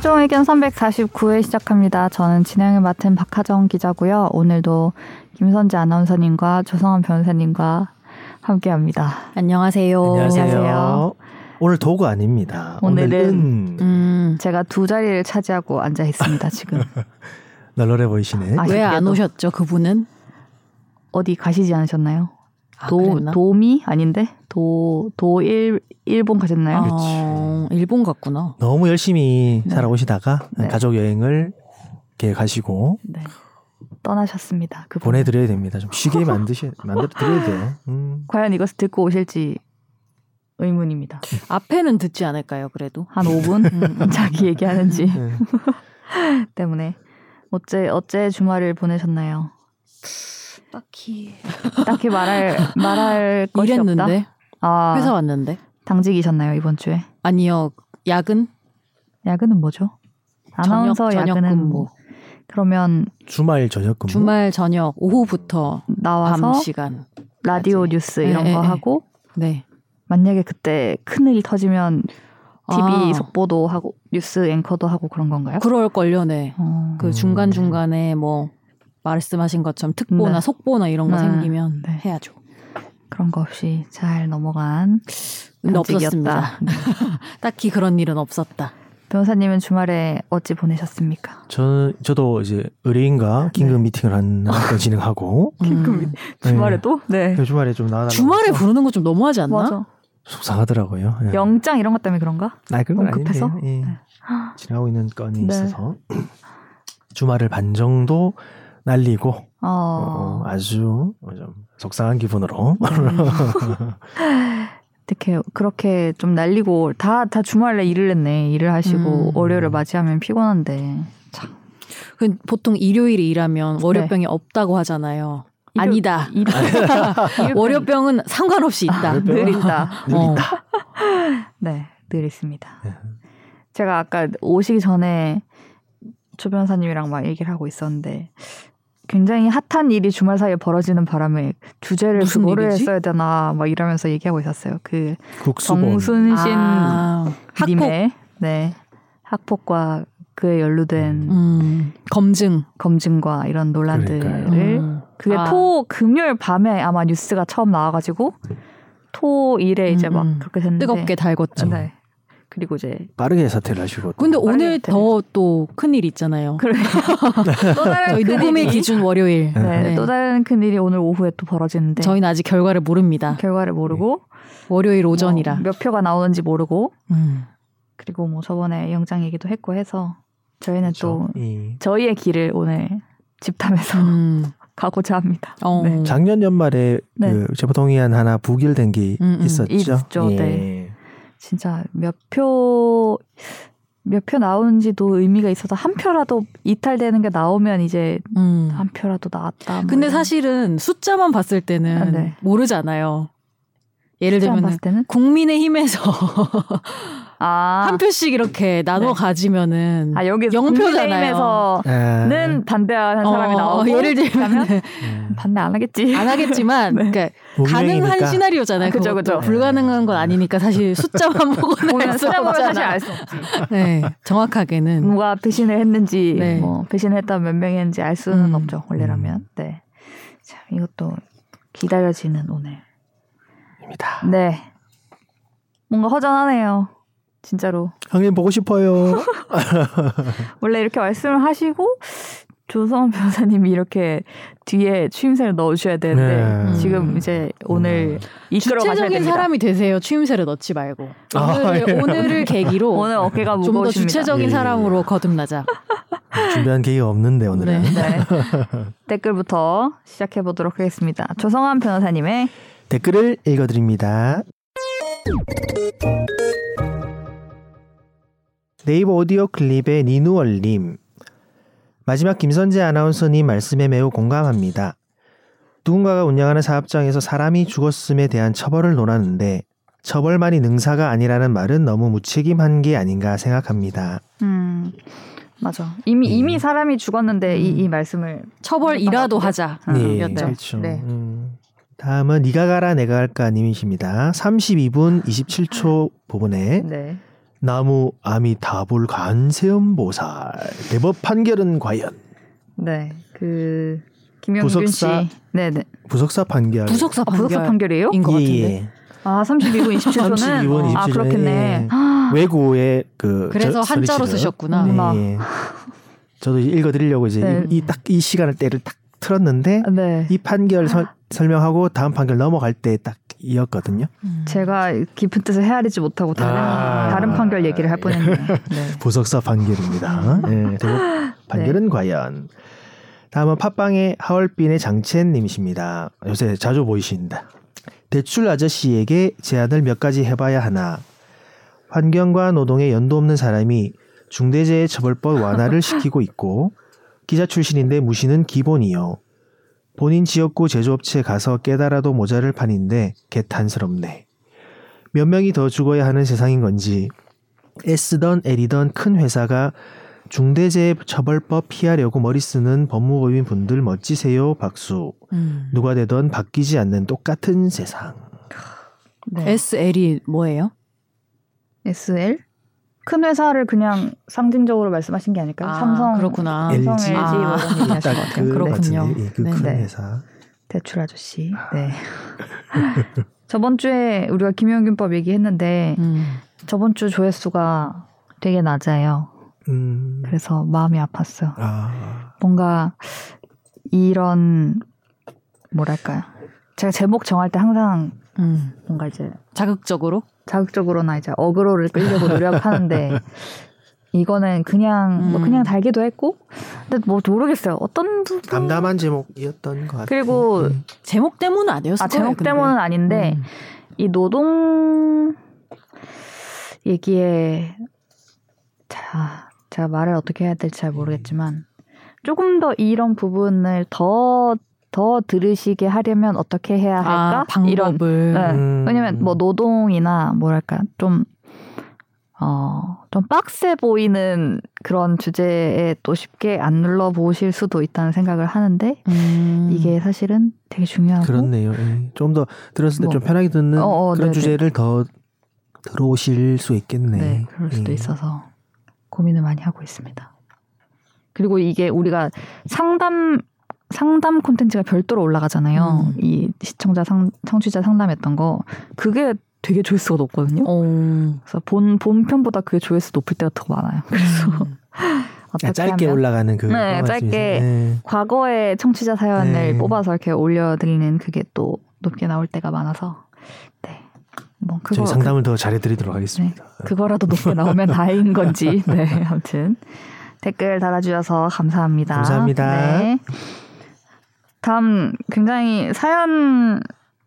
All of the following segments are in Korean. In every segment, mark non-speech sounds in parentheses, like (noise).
최종 의견 349회 시작합니다. 저는 진행을 맡은 박하정 기자고요. 오늘도 김선재 아나운서님과 조성환 변호사님과 함께합니다. 안녕하세요. 안녕하세요. 안녕하세요. 오늘 도구 아닙니다. 오늘은 오늘은 음, 제가 두 자리를 차지하고 앉아 있습니다. 지금 (laughs) 널널해 보이시네. 아, 왜안 그래도. 오셨죠, 그분은? 어디 가시지 않으셨나요? 아, 도 그랬나? 도미 아닌데 도 도일 일본 가셨나요? 어, 일본 갔구나. 너무 열심히 네. 살아오시다가 네. 가족 여행을 계획하시고 네. 떠나셨습니다. 그 보내드려야 됩니다. 좀 쉬게 만드시 만들어 드려야 돼요. 음. 과연 이것을 듣고 오실지 의문입니다. 앞에는 듣지 않을까요, 그래도? 한 5분 자기 얘기하는지 네. (laughs) 때문에 어째 어째 주말을 보내셨나요? 딱히. 딱히 말할 말할 (laughs) 것이 없다. 일했는데? 아 회사 왔는데? 당직이셨나요 이번 주에? 아니요, 야근? 야근은 뭐죠? 아나운서 저녁, 저녁 야근은 근무. 그러면 주말 저녁 근무. 주말 저녁, 오후부터 나와서 밤 시간. 라디오 뉴스 이런 예, 거 예, 예. 하고 네. 만약에 그때 큰 일이 터지면 TV 아. 속보도 하고 뉴스 앵커도 하고 그런 건가요? 그럴 걸요, 네. 어, 그 음. 중간 중간에 뭐, 말씀하신 것처럼 특보나 네. 속보나 이런 거 네. 생기면 네. 해야죠. 그런 거 없이 잘 넘어간. 없었습니다. (laughs) 딱히 그런 일은 없었다. 변호사님은 주말에 어찌 보내셨습니까? 저는 저도 이제 의뢰인과 긴급 네. 미팅을 한번 (laughs) 진행하고 음. 주말에 도? 네. 그 주말에 좀 나와달라고 주말에 부르는 거 좀 너무하지 않나? 맞아. 속상하더라고요. 예. 영장 이런 것 때문에 그런가? 아, 그건 급해서? 예. 네. 지나고 있는 건이 네. 있어서 (clears throat) 주말을 반 정도 날리고 어, 어, 아주 좀 속상한 기분으로 (laughs) 이렇게 그렇게 좀 날리고 다다 주말에 일을 했네. 일을 하시고 음. 월요일을 맞이하면 피곤한데. 참. 그 보통 일요일에 일하면 월요병이 없다고 하잖아요. 일요- 아니다. 일, (laughs) 월요병은 상관없이 있다. 월요병은- 늘 있다. 늘 어. 있다. 네, 늘 있습니다. 네. 제가 아까 오시기 전에 조 변호사님이랑 막 얘기를 하고 있었는데 굉장히 핫한 일이 주말 사이에 벌어지는 바람에 주제를 그거를 일이지? 했어야 되나 막 이러면서 얘기하고 있었어요. 그 국수본 정순신 아, 학폭, 님의 네 학폭과 그에 연루된 음, 검증. 검증과 이런 논란들을. 음. 그게 아. 토 금요일 밤에 아마 뉴스가 처음 나와가지고 토 일에 이제 음, 막 음. 그렇게 됐는데 뜨겁게 달궜죠. 네. 그리고 이제 빠르게 사퇴를 하시고 근데 오늘 돼. 더또 큰일 있잖아요. 그래 (laughs) 또 다른 저희 녹음의 기준 월요일. 네, 네. 또 다른 큰일이 오늘 오후에 또 벌어지는데 저희는 아직 결과를 모릅니다. 결과를 모르고 월요일 오전이라. 뭐 몇 표가 나오는지 모르고 음. 그리고 뭐 저번에 영장 얘기도 했고 해서 저희는 또이 저희의 길을 오늘 집탐해서 음. (laughs) 가고자 합니다. 어. 네. 작년 연말에 네. 그 제보동의안 하나 부결된 게 음, 음. 있었죠. 있죠, 예. 네. 진짜 몇 표, 몇 표 나오는지도 의미가 있어서 한 표라도 이탈되는 게 나오면 이제 음. 한 표라도 나왔다. 뭐 근데 이런. 사실은 숫자만 봤을 때는 아, 네. 모르잖아요. 예를 들면 국민의힘에서 (laughs) 아, 한 표씩 이렇게 나눠 네. 가지면은 아 여기 영표잖아요. 국민의힘에서는 아, 반대하는 사람이 어, 나오고 예를 들면 예. 반대 안 하겠지. 안 하겠지만 (laughs) 네. 그러니까. 가능한 시나리오잖아요. 아, 그죠. 그죠. 불가능한 건 아니니까 사실 숫자만 (laughs) 보고는 보면 알수 숫자 보면 사실. 알 수 없지. 네, 정확하게는 누가 배신을 했는지 네. 뭐 배신을 했다면 몇 명이 했는지 알 수는 음. 없죠. 원래라면. 네. 참 이것도 기다려지는 오늘. 입니다. 네. 뭔가 허전하네요. 진짜로. 형님 보고 싶어요. (laughs) 원래 이렇게 말씀을 하시고 조성원 변호사님이 이렇게 뒤에 추임새를 넣어주셔야 되는데 네. 지금 이제 오늘 이끌어 가셔야 주체적인 됩니다. 사람이 되세요. 추임새를 넣지 말고 아, 오늘을, 예. 오늘을 계기로 (laughs) 오늘 어깨가 좀더 무거우십니다. 주체적인 예, 예. 사람으로 거듭나자. 준비한 계획이 없는데 오늘은. 네. 네. 댓글부터 시작해 보도록 하겠습니다. 조성환 변호사님의 댓글을 읽어드립니다. 네이버 오디오 클립의 니누얼님 마지막 김선재 아나운서님 말씀에 매우 공감합니다. 누군가가 운영하는 사업장에서 사람이 죽었음에 대한 처벌을 논하는데 처벌만이 능사가 아니라는 말은 너무 무책임한 게 아닌가 생각합니다. 음 맞아 이미 음. 이미 사람이 죽었는데 이, 이 말씀을 처벌이라도 하자. 음, 네, 였죠. 그렇죠. 네. 음. 다음은 니가 가라 내가 갈까 님이십니다. 32분 27초 부분에 네. 나무 아미타불 관세음보살 대법 판결은 과연 네, 그 김영균 부석사 씨. 네, 네. 부석사 판결 부석사 아, 부석사 판결이에요? 것 예, 같은데. 예. 아, 32분 27초는 32분 아, 27초. 그렇겠네. 예. 아, 외고의 그 그래서 저- 한자로 서리지를. 쓰셨구나. 음. 네. 저도 읽어 드리려고 이제 네. 이딱이 시간을 때를 딱 틀었는데 네. 이 판결 설- 설명하고 다음 판결 넘어갈 때 딱 이었거든요. 음. 제가 깊은 뜻을 헤아리지 못하고 다른 아. 다른 판결 얘기를 할 뻔했네요. 네. (laughs) 부석사 판결입니다. 네, 판결은 과연. 다음은 팟빵의 하얼빈의 장첸님이십니다. 요새 자주 보이신다. 대출 아저씨에게 제안을 몇 가지 해봐야 하나. 환경과 노동에 연도 없는 사람이 중대재해처벌법 완화를 시키고 있고 기자 출신인데 무시는 기본이요. 본인 지역구 제조업체 가서 깨달아도 모자를 판인데 개탄스럽네. 몇 명이 더 죽어야 하는 세상인 건지 애쓰던 애리던 큰 회사가 중대재해처벌법 피하려고 머리 쓰는 법무법인 분들 멋지세요 박수. 음. 누가 되던 바뀌지 않는 똑같은 세상. 네. SL이 뭐예요? SL? 큰 회사를 그냥 상징적으로 말씀하신 게 아닐까요? 아, 삼성, 그렇구나. 삼성, LG. LG 뭐 이런 아. 얘기 하신 것 같아요. 그- 그렇군요. 그 네. 큰 네. 회사. 대출 아저씨. 네. (laughs) 저번 주에 우리가 김영균법 얘기했는데 음. 저번 주 조회수가 되게 낮아요. 음. 그래서 마음이 아팠어요. 아. 뭔가 이런 뭐랄까요? 제가 제목 정할 때 항상 음. 뭔가 이제 자극적으로? 자극적으로나 이제 어그로를 끌려고 노력하는데 (laughs) 이거는 그냥 뭐 음. 그냥 달기도 했고 근데 뭐 모르겠어요. 어떤 부분 담담한 제목이었던 것 같아요. 그리고 음. 제목 때문은 아니었을 아. 제목 근데. 때문은 아닌데 음. 이 노동 얘기에 자 제가 말을 어떻게 해야 될지 잘 모르겠지만 조금 더 이런 부분을 더 더 들으시게 하려면 어떻게 해야 할까? 아, 이런 방법을. 네. 음. 왜냐면 뭐 노동이나 뭐랄까 좀 어, 좀 빡세 보이는 그런 주제에 또 쉽게 안 눌러 보실 수도 있다는 생각을 하는데 음. 이게 사실은 되게 중요하고 그렇네요. 좀더 들었을 때 뭐. 좀 편하게 듣는 어, 어, 그런 네네. 주제를 더 들어오실 수 있겠네. 네, 그럴 수도 예. 있어서 고민을 많이 하고 있습니다. 그리고 이게 우리가 상담 상담 콘텐츠가 별도로 올라가잖아요. 음. 이 시청자 상 청취자 상담했던 거 그게 되게 조회수가 높거든요. 어. 그래서 본 본편보다 그게 조회수 높을 때가 더 많아요. 그래서 음. (laughs) 어떻게 아, 짧게 하면 올라가는 그 네, 말씀이세요? 짧게. 네. 과거의 청취자 사연을 네. 뽑아서 이렇게 올려드리는 그게 또 높게 나올 때가 많아서 네, 뭐 그거 저희 상담을 더 잘해드리도록 하겠습니다. 그거라도 높게 나오면 (laughs) 다행인 건지. 네, 아무튼 댓글 달아주셔서 감사합니다. 감사합니다. 네. 다음 굉장히 사연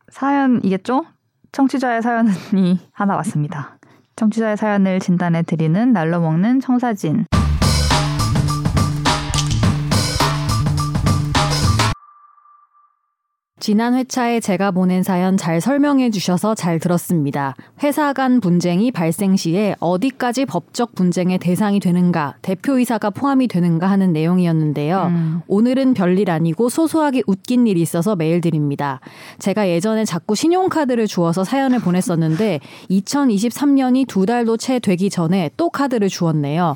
사연이겠죠? 청취자의 사연이 하나 왔습니다. 청취자의 사연을 진단해 드리는 날로 먹는 청사진. 지난 회차에 제가 보낸 사연 잘 설명해 주셔서 잘 들었습니다. 회사 간 분쟁이 발생 시에 어디까지 법적 분쟁의 대상이 되는가, 대표이사가 포함이 되는가 하는 내용이었는데요. 음. 오늘은 별일 아니고 소소하게 웃긴 일이 있어서 메일 드립니다. 제가 예전에 자꾸 신용카드를 주어서 사연을 보냈었는데 2023년이 두 달도 채 되기 전에 또 카드를 주었네요.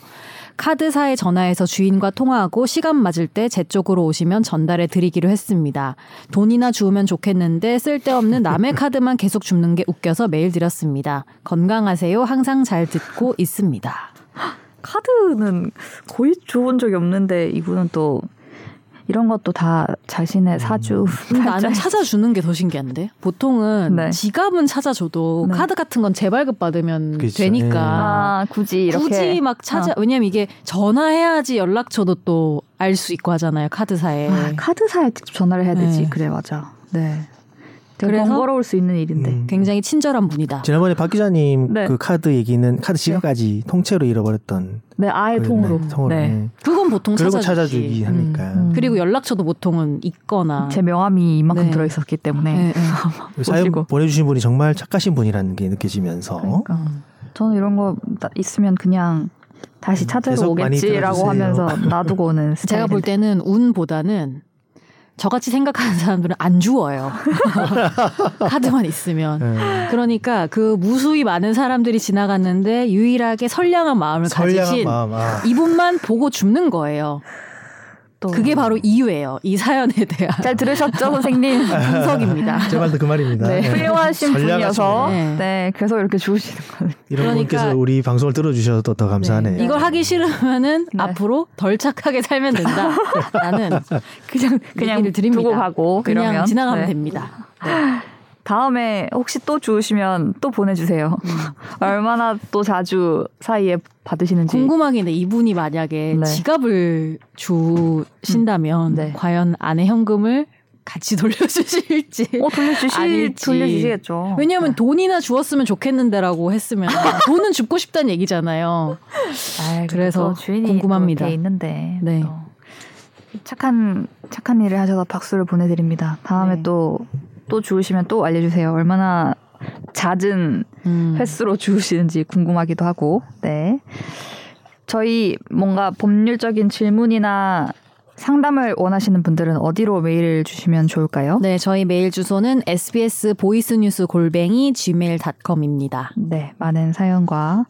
카드사에 전화해서 주인과 통화하고 시간 맞을 때 제 쪽으로 오시면 전달해 드리기로 했습니다. 돈이나 주우면 좋겠는데 쓸데없는 남의 (laughs) 카드만 계속 줍는 게 웃겨서 메일 드렸습니다. 건강하세요. 항상 잘 듣고 있습니다. 카드는 거의 줘본 적이 없는데 이분은 또 이런 것도 다 자신의 사주 근데 (laughs) 나는 찾아주는 게 더 신기한데 보통은 네. 지갑은 찾아줘도 네. 카드 같은 건 재발급 받으면 그쵸. 되니까 아 굳이 이렇게 굳이 막 찾아 어. 왜냐면 이게 전화해야지 연락처도 또 알 수 있고 하잖아요 카드사에 아, 카드사에 직접 전화를 해야 되지. 네. 그래 맞아. 네. 되게 그래서- 번거로울 수 있는 일인데. 음. 굉장히 친절한 분이다. 지난번에 박 기자님 네. 그 카드 얘기는 카드 지갑까지 통째로 잃어버렸던 네 아예 그, 통으로. 네, 통으로. 네. 네. 그건 보통 찾아주지. 찾아주기 음. 하니까 음. 그리고 연락처도 보통은 있거나 제 명함이 이만큼 네. 들어있었기 때문에. 네, 네. (laughs) 그 사연. 보내주신 분이 정말 착하신 분이라는 게 느껴지면서 그러니까 음. 저는 이런 거 나- 있으면 그냥 다시 찾으러 오겠지라고. 하면서 (laughs) 놔두고 오는 스타일. 제가 볼 때는 운보다는 저같이 생각하는 사람들은 안 주워요. (laughs) 카드만 있으면. 예. 그러니까 그 무수히 많은 사람들이 지나갔는데 유일하게 선량한 마음을 선량한 가지신 마음. 아. 이분만 보고 줍는 거예요. 또 그게 바로 이유예요. 이 사연에 대한 잘 들으셨죠, 선생님? (laughs) 분석입니다. 제 말도 그 말입니다. 네, 예. 훌륭하신 분이어서 네. 네. 그래서 이렇게 주우시는 거예요. 이런 그러니까- 분께서 우리 방송을 들어주셔서 또더 감사하네요. 이걸 하기 싫으면은 네. 앞으로 덜 착하게 살면 된다. 나는 (laughs) 그냥 그냥 드립니다. 두고 가고 그냥 이러면 지나가면 네. 됩니다. 다음에 혹시 또 주우시면 또 보내주세요. 음. (laughs) 얼마나 또 자주 사이에 받으시는지. 궁금하긴 해. 이분이 만약에 네. 지갑을 주신다면 음. 네. 과연 아내 현금을 같이 (laughs) 돌려주실지. 어 돌려주시 아닐지. 돌려주시겠죠. 왜냐하면 돈이나 주었으면 좋겠는데라고 했으면 돈은 줍고 싶다는 얘기잖아요. 아이, 그래서 궁금합니다. 있는데 네. 또 착한 착한 일을 하셔서 박수를 보내드립니다. 다음에 네. 또 또 주우시면 또 알려주세요. 얼마나 잦은 음. 횟수로 주우시는지 궁금하기도 하고. 네. 저희 뭔가 법률적인 질문이나 상담을 원하시는 분들은 어디로 메일을 주시면 좋을까요? 네, 저희 메일 주소는 sbs 보이스뉴스 골뱅이 gmail.com입니다. 네, 많은 사연과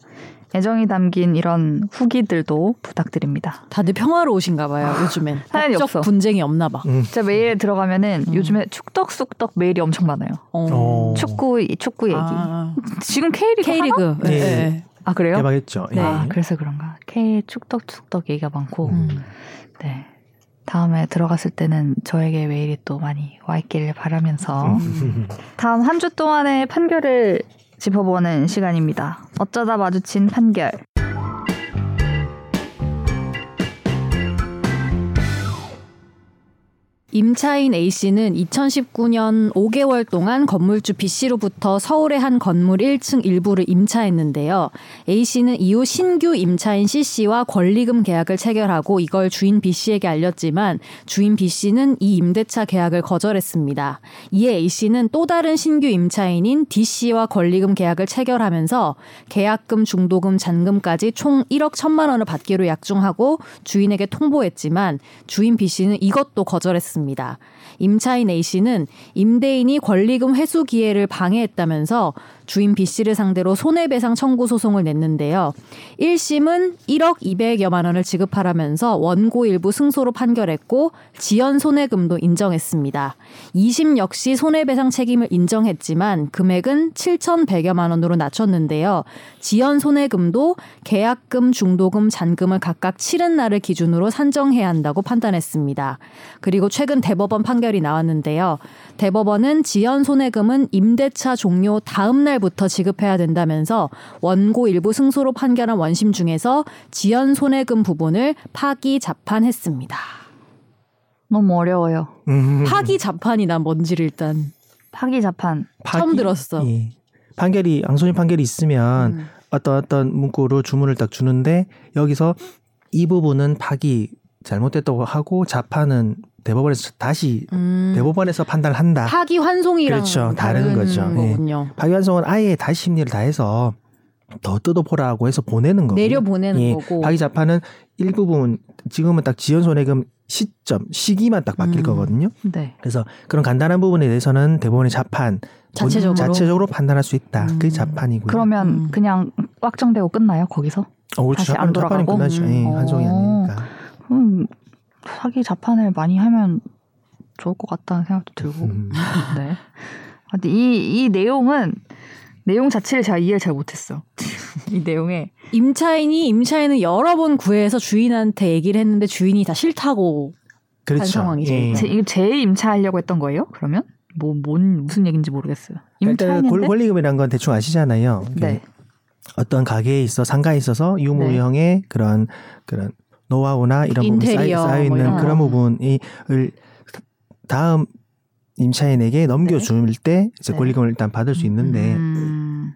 애정이 담긴 이런 후기들도 부탁드립니다. 다들 평화로우신가 봐요, 요즘엔. (laughs) 사연이 없어. 분쟁이 없나 봐. 음. 제 메일에 들어가면은 음. 요즘에 축덕숙덕 메일이 엄청 많아요. 어. 축구 축구 얘기. 아, 지금 K리그 K리그. 하나? 네. 네. 네. 아 그래요? 대박했죠. 네. 아 그래서 그런가. K 축덕축덕 얘기가 많고. 음. 네. 다음에 들어갔을 때는 저에게 메일이 또 많이 와 있기를 바라면서 음. (laughs) 다음 한 주 동안의 판결을 짚어보는 시간입니다. 어쩌다 마주친 판결. 임차인 A씨는 2019년 5개월 동안 건물주 B씨로부터 서울의 한 건물 1층 일부를 임차했는데요. A씨는 이후 신규 임차인 C씨와 권리금 계약을 체결하고 이걸 주인 B씨에게 알렸지만 주인 B씨는 이 임대차 계약을 거절했습니다. 이에 A씨는 또 다른 신규 임차인인 D씨와 권리금 계약을 체결하면서 계약금, 중도금, 잔금까지 총 1억 1천만 원을 받기로 약정하고 주인에게 통보했지만 주인 B씨는 이것도 거절했습니다. 임차인 A씨는 임대인이 권리금 회수 기회를 방해했다면서 주인 B씨를 상대로 손해배상 청구 소송을 냈는데요. 1심은 1억 200여만 원을 지급하라면서 원고 일부 승소로 판결했고 지연 손해금도 인정했습니다. 2심 역시 손해배상 책임을 인정했지만 금액은 7,100여만 원으로 낮췄는데요. 지연 손해금도 계약금, 중도금, 잔금을 각각 치른 날을 기준으로 산정해야 한다고 판단했습니다. 그리고 최근 대법원 판결이 나왔는데요. 대법원은 지연 손해금은 임대차 종료 다음 날 부터 지급해야 된다면서 원고 일부 승소로 판결한 원심 중에서 지연 손해금 부분을 파기 자판했습니다. 너무 어려워요. 음. 파기 자판이 난 뭔지를 일단 파기 자판. 처음 들었어. 예. 판결이 양손인 판결이 있으면 음. 어떤 어떤 문구로 주문을 딱 주는데 여기서 이 부분은 파기 잘못됐다고 하고 자판은 대법원에서 다시 음. 대법원에서 판단을 한다. 파기 환송이랑 그렇죠. 다른 거죠. 예. 거군요. 파기환송은 아예 다시 심리를 다해서 더 뜯어보라고 해서 보내는 거고 내려 보내는 예. 거고. 파기자판은 일부분 지금은 딱 지연 손해금 시점 시기만 딱 바뀔 음. 거거든요. 네. 그래서 그런 간단한 부분에 대해서는 대법원의 자판 자체적으로? 자체적으로 판단할 수 있다. 음. 그게 자판이고요. 그러면 음. 그냥 확정되고 끝나요 거기서? 어, 그렇죠. 다시 자판, 안 돌아가고? 끝나죠. 예, 음. 환송이 어. 아니니까. 음, 사기 자판을 많이 하면 좋을 것 같다는 생각도 들고. 음. (laughs) 네. 아, 근데 이, 이 내용은 내용 자체를 제가 이해를 잘 못했어. (laughs) 이 내용에 임차인이 임차인을 여러 번 구해서 주인한테 얘기를 했는데 주인이 다 싫다고 그렇죠. 상황이죠. 예. 제, 이거 재임차하려고 했던 거예요? 그러면 뭐 뭔 무슨 얘기인지 모르겠어요. 일단 임차인인데 권- 권리금이라는 건 대충 아시잖아요. 네. 어떤 가게에 있어 상가에 있어서 유무형의 그런 그런 노하우나 이런 부분 쌓여, 인테리어 쌓여 뭐 있는 이런 그런 거. 부분이 을 다음 임차인에게 넘겨줄 때 이제 네. 권리금을 일단 받을 수 있는데 음,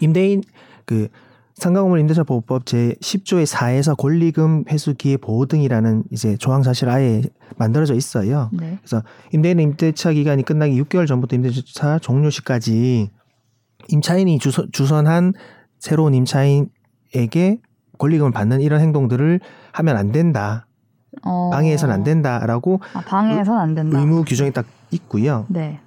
임대인 그 상가건물 임대차 보호법 제 10조의 4에서 권리금 회수 기회 보호 등이라는 이제 조항 사실 아예 만들어져 있어요. 네. 그래서 임대인 임대차 기간이 끝나기 6개월 전부터 임대차 종료 시까지 임차인이 주선, 주선한 새로운 임차인에게 권리금을 받는 이런 행동들을 하면 안 된다. 어. 방해해서는 안 된다라고 아, 방해해서는 안 된다. 의무 규정이 딱 있고요. 네.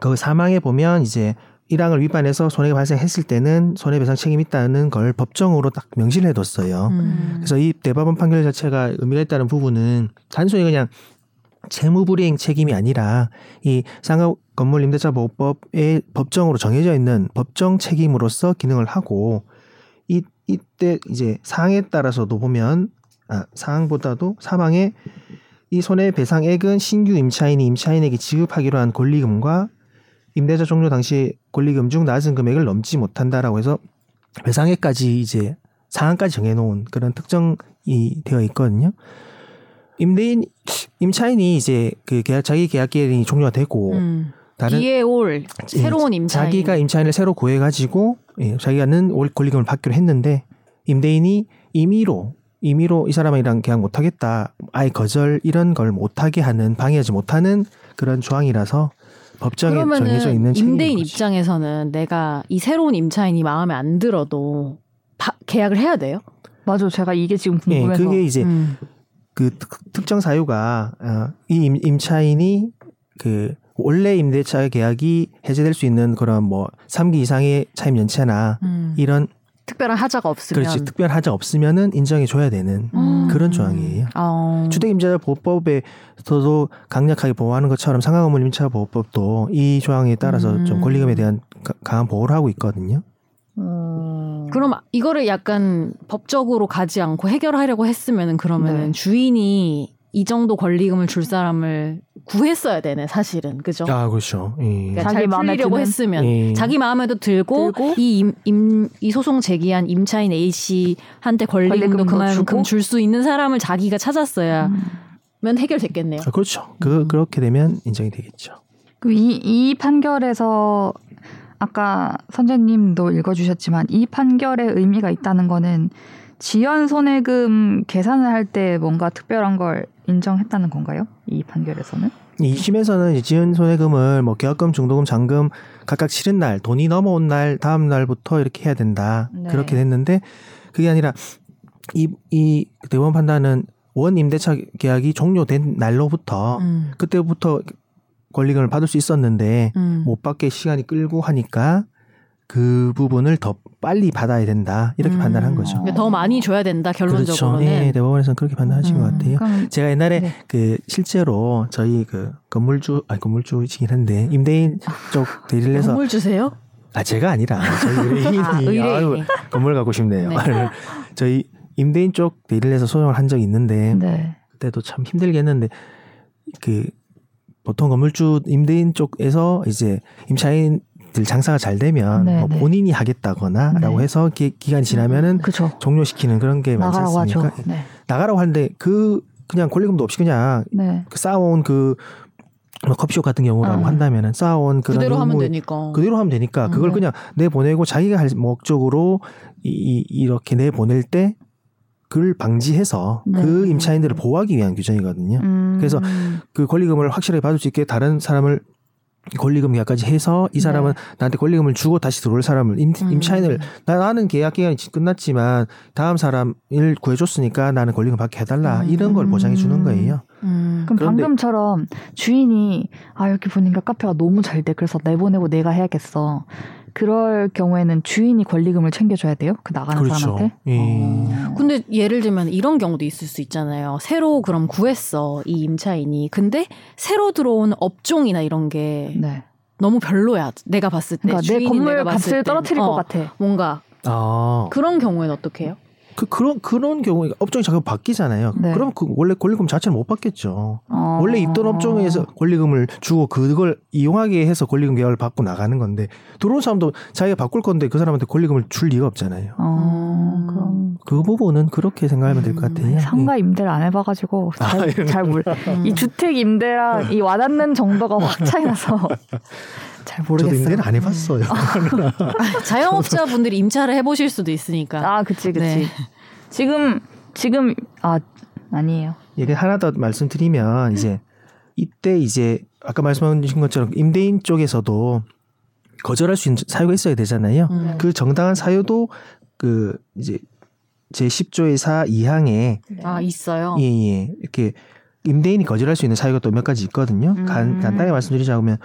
그 사망에 보면 이제 1항을 위반해서 손해가 발생했을 때는 손해배상 책임이 있다는 걸 법정으로 딱 명시를 해뒀어요. 음. 그래서 이 대법원 판결 자체가 의미가 있다는 부분은 단순히 그냥 채무불이행 책임이 아니라 이 상업 건물 임대차 보호법에 법정으로 정해져 있는 법정 책임으로서 기능을 하고 이 이때 이제 사항에 따라서도 보면 아, 사항보다도 사망에 이 손해배상액은 신규 임차인이 임차인에게 지급하기로 한 권리금과 임대차 종료 당시 권리금 중 낮은 금액을 넘지 못한다라고 해서 배상액까지 이제 상한까지 정해놓은 그런 특정이 되어 있거든요. 임대인 임차인이 이제 그 계약 자기 계약 기간이 종료가 되고 음. 다른 이에 올 새로운 임차인. 자기가 임차인을 새로 구해가지고 예, 자기가는 올 권리금을 받기로 했는데 임대인이 임의로 임의로 이 사람이랑 계약 못하겠다 아예 거절 이런 걸 못하게 하는 방해하지 못하는 그런 조항이라서 법정에 정해져 있는 임대인 거지. 입장에서는 내가 이 새로운 임차인이 마음에 안 들어도 바- 계약을 해야 돼요? 맞아. 제가 이게 지금 예, 궁금해서. 그게 이제 음. 그 특- 특정 사유가 어, 이 임, 임차인이 그 원래 임대차 계약이 해제될 수 있는 그런 뭐 3기 이상의 차임 연체나 음. 이런 특별한 하자가 없으면 그렇지 특별 하자 없으면은 인정해 줘야 되는 음. 그런 조항이에요. 어. 주택임대차 보호법에서도 강력하게 보호하는 것처럼 상하건물 임차 보호법도 이 조항에 따라서 음. 좀 권리금에 대한 가- 강한 보호를 하고 있거든요. 음. 그럼 이거를 약간 법적으로 가지 않고 해결하려고 했으면은 그러면은 네. 주인이 이 정도 권리금을 줄 사람을 구했어야 되네 사실은 그죠? 아 그렇죠. 예. 그러니까 자기 잘 마음에 드는? 했으면 예. 자기 마음에도 들고, 들고? 이, 임, 임, 이 소송 제기한 임차인 A 씨한테 권리금도 권리금도 그만큼 주고? 줄수 있는 사람을 자기가 찾았어야면 음. 해결됐겠네요. 아, 그렇죠. 그 음. 그렇게 되면 인정이 되겠죠. 그 이, 이 판결에서 아까 선재님도 읽어주셨지만 이 판결의 의미가 있다는 거는 지연 손해금 계산을 할 때 뭔가 특별한 걸 인정했다는 건가요? 이 판결에서는? 이 심에서는 지은 손해금을 뭐 계약금, 중도금, 잔금 각각 치른 날, 돈이 넘어온 날 다음 날부터 이렇게 해야 된다. 네. 그렇게 됐는데 그게 아니라 이 이 대법원 판단은 원 임대차 계약이 종료된 날로부터 음. 그때부터 권리금을 받을 수 있었는데 음. 못 받게 시간이 끌고 하니까 그 부분을 더 빨리 받아야 된다 이렇게 음. 판단한 거죠. 그러니까 더 많이 줘야 된다 결론적으로는. 그렇죠. 예, 대법원에서는 그렇게 판단하신 것 음. 같아요. 그럼 제가 옛날에 네. 그 실제로 저희 그 건물주 아니 건물주이긴 한데 임대인 쪽 대리를 해서 선물 주세요? 아 제가 아니라 저희 (laughs) 의뢰인이 아, 의뢰인이. 아유, 건물 가고 싶네요. 네. 저희 임대인 쪽 대리를 해서 소송을 한 적이 있는데 네. 그때도 참 힘들게 했는데 그 보통 건물주 임대인 쪽에서 이제 임차인 들 장사가 잘 되면 네, 뭐 네. 본인이 하겠다거나라고 네. 해서 기, 기간이 지나면은 그죠. 종료시키는 그런 게 많지. 않습니까? 네. 나가라고 하는데 그 그냥 권리금도 없이 그냥 네. 그 쌓아온 그뭐 커피숍 같은 경우라고 아. 한다면은 쌓아온 그런 그대로 하면 되니까. 그대로 하면 되니까 그걸 네. 그냥 내 보내고 자기가 할 목적으로 이, 이 이렇게 내 보낼 때 그걸 방지해서 네. 그 임차인들을 보호하기 위한 규정이거든요. 음. 그래서 그 권리금을 확실하게 받을 수 있게 다른 사람을 권리금 계약까지 해서 이 사람은 나한테 권리금을 주고 다시 들어올 사람을 임, 네. 음. 임차인을 나, 나는 계약 기간이 끝났지만 다음 사람을 구해줬으니까 나는 권리금 받게 해달라 음. 이런 걸 보장해 주는 거예요. 음. 그럼 방금처럼 주인이 아 이렇게 보니까 카페가 너무 잘 돼. 그래서 내보내고 내가 해야겠어. 그럴 경우에는 주인이 권리금을 챙겨줘야 돼요. 그 나가는 그렇죠. 사람한테. 예. 어. 근데 예를 들면 이런 경우도 있을 수 있잖아요. 새로 그럼 구했어 이 임차인이. 근데 새로 들어온 업종이나 이런 게 네. 너무 별로야. 내가 봤을 때. 그러니까 내 주인이 건물 내가 봤을 값을 때. 떨어뜨릴 어, 것 같아. 뭔가 아, 그런 경우에는 어떻게 해요? 그 그런 그런 경우에 업종이 자꾸 바뀌잖아요. 네. 그럼 그 원래 권리금 자체를 못 받겠죠. 어. 원래 있던 업종에서 권리금을 주고 그걸 이용하게 해서 권리금 계약을 받고 나가는 건데 들어온 사람도 자기가 바꿀 건데 그 사람한테 권리금을 줄 리가 없잖아요. 어, 음. 그럼 그 부분은 그렇게 생각하면 될것 음, 같아요. 상가 임대를 안 해봐가지고 잘, 잘 몰. 음. 이 주택 임대랑 이 와닿는 정도가 확 차이나서 (laughs) 잘 예. 저도 모르겠어요. 임대는 안 해봤어요. (laughs) 자영업자분들이 임차를 해보실 수도 있으니까. 아, 그치, 그치. 네. 지금 지금 아 아니에요. 얘기 하나 더 말씀드리면 이제 이때 이제 아까 말씀하신 것처럼 임대인 쪽에서도 거절할 수 있는 사유가 있어야 되잖아요. 음. 그 정당한 사유도 그 이제 제 10조의 4 2항에 아 있어요. 예, 예. 이렇게 임대인이 거절할 수 있는 사유가 또 몇 가지 있거든요. 음. 간, 간단히 말씀드리자면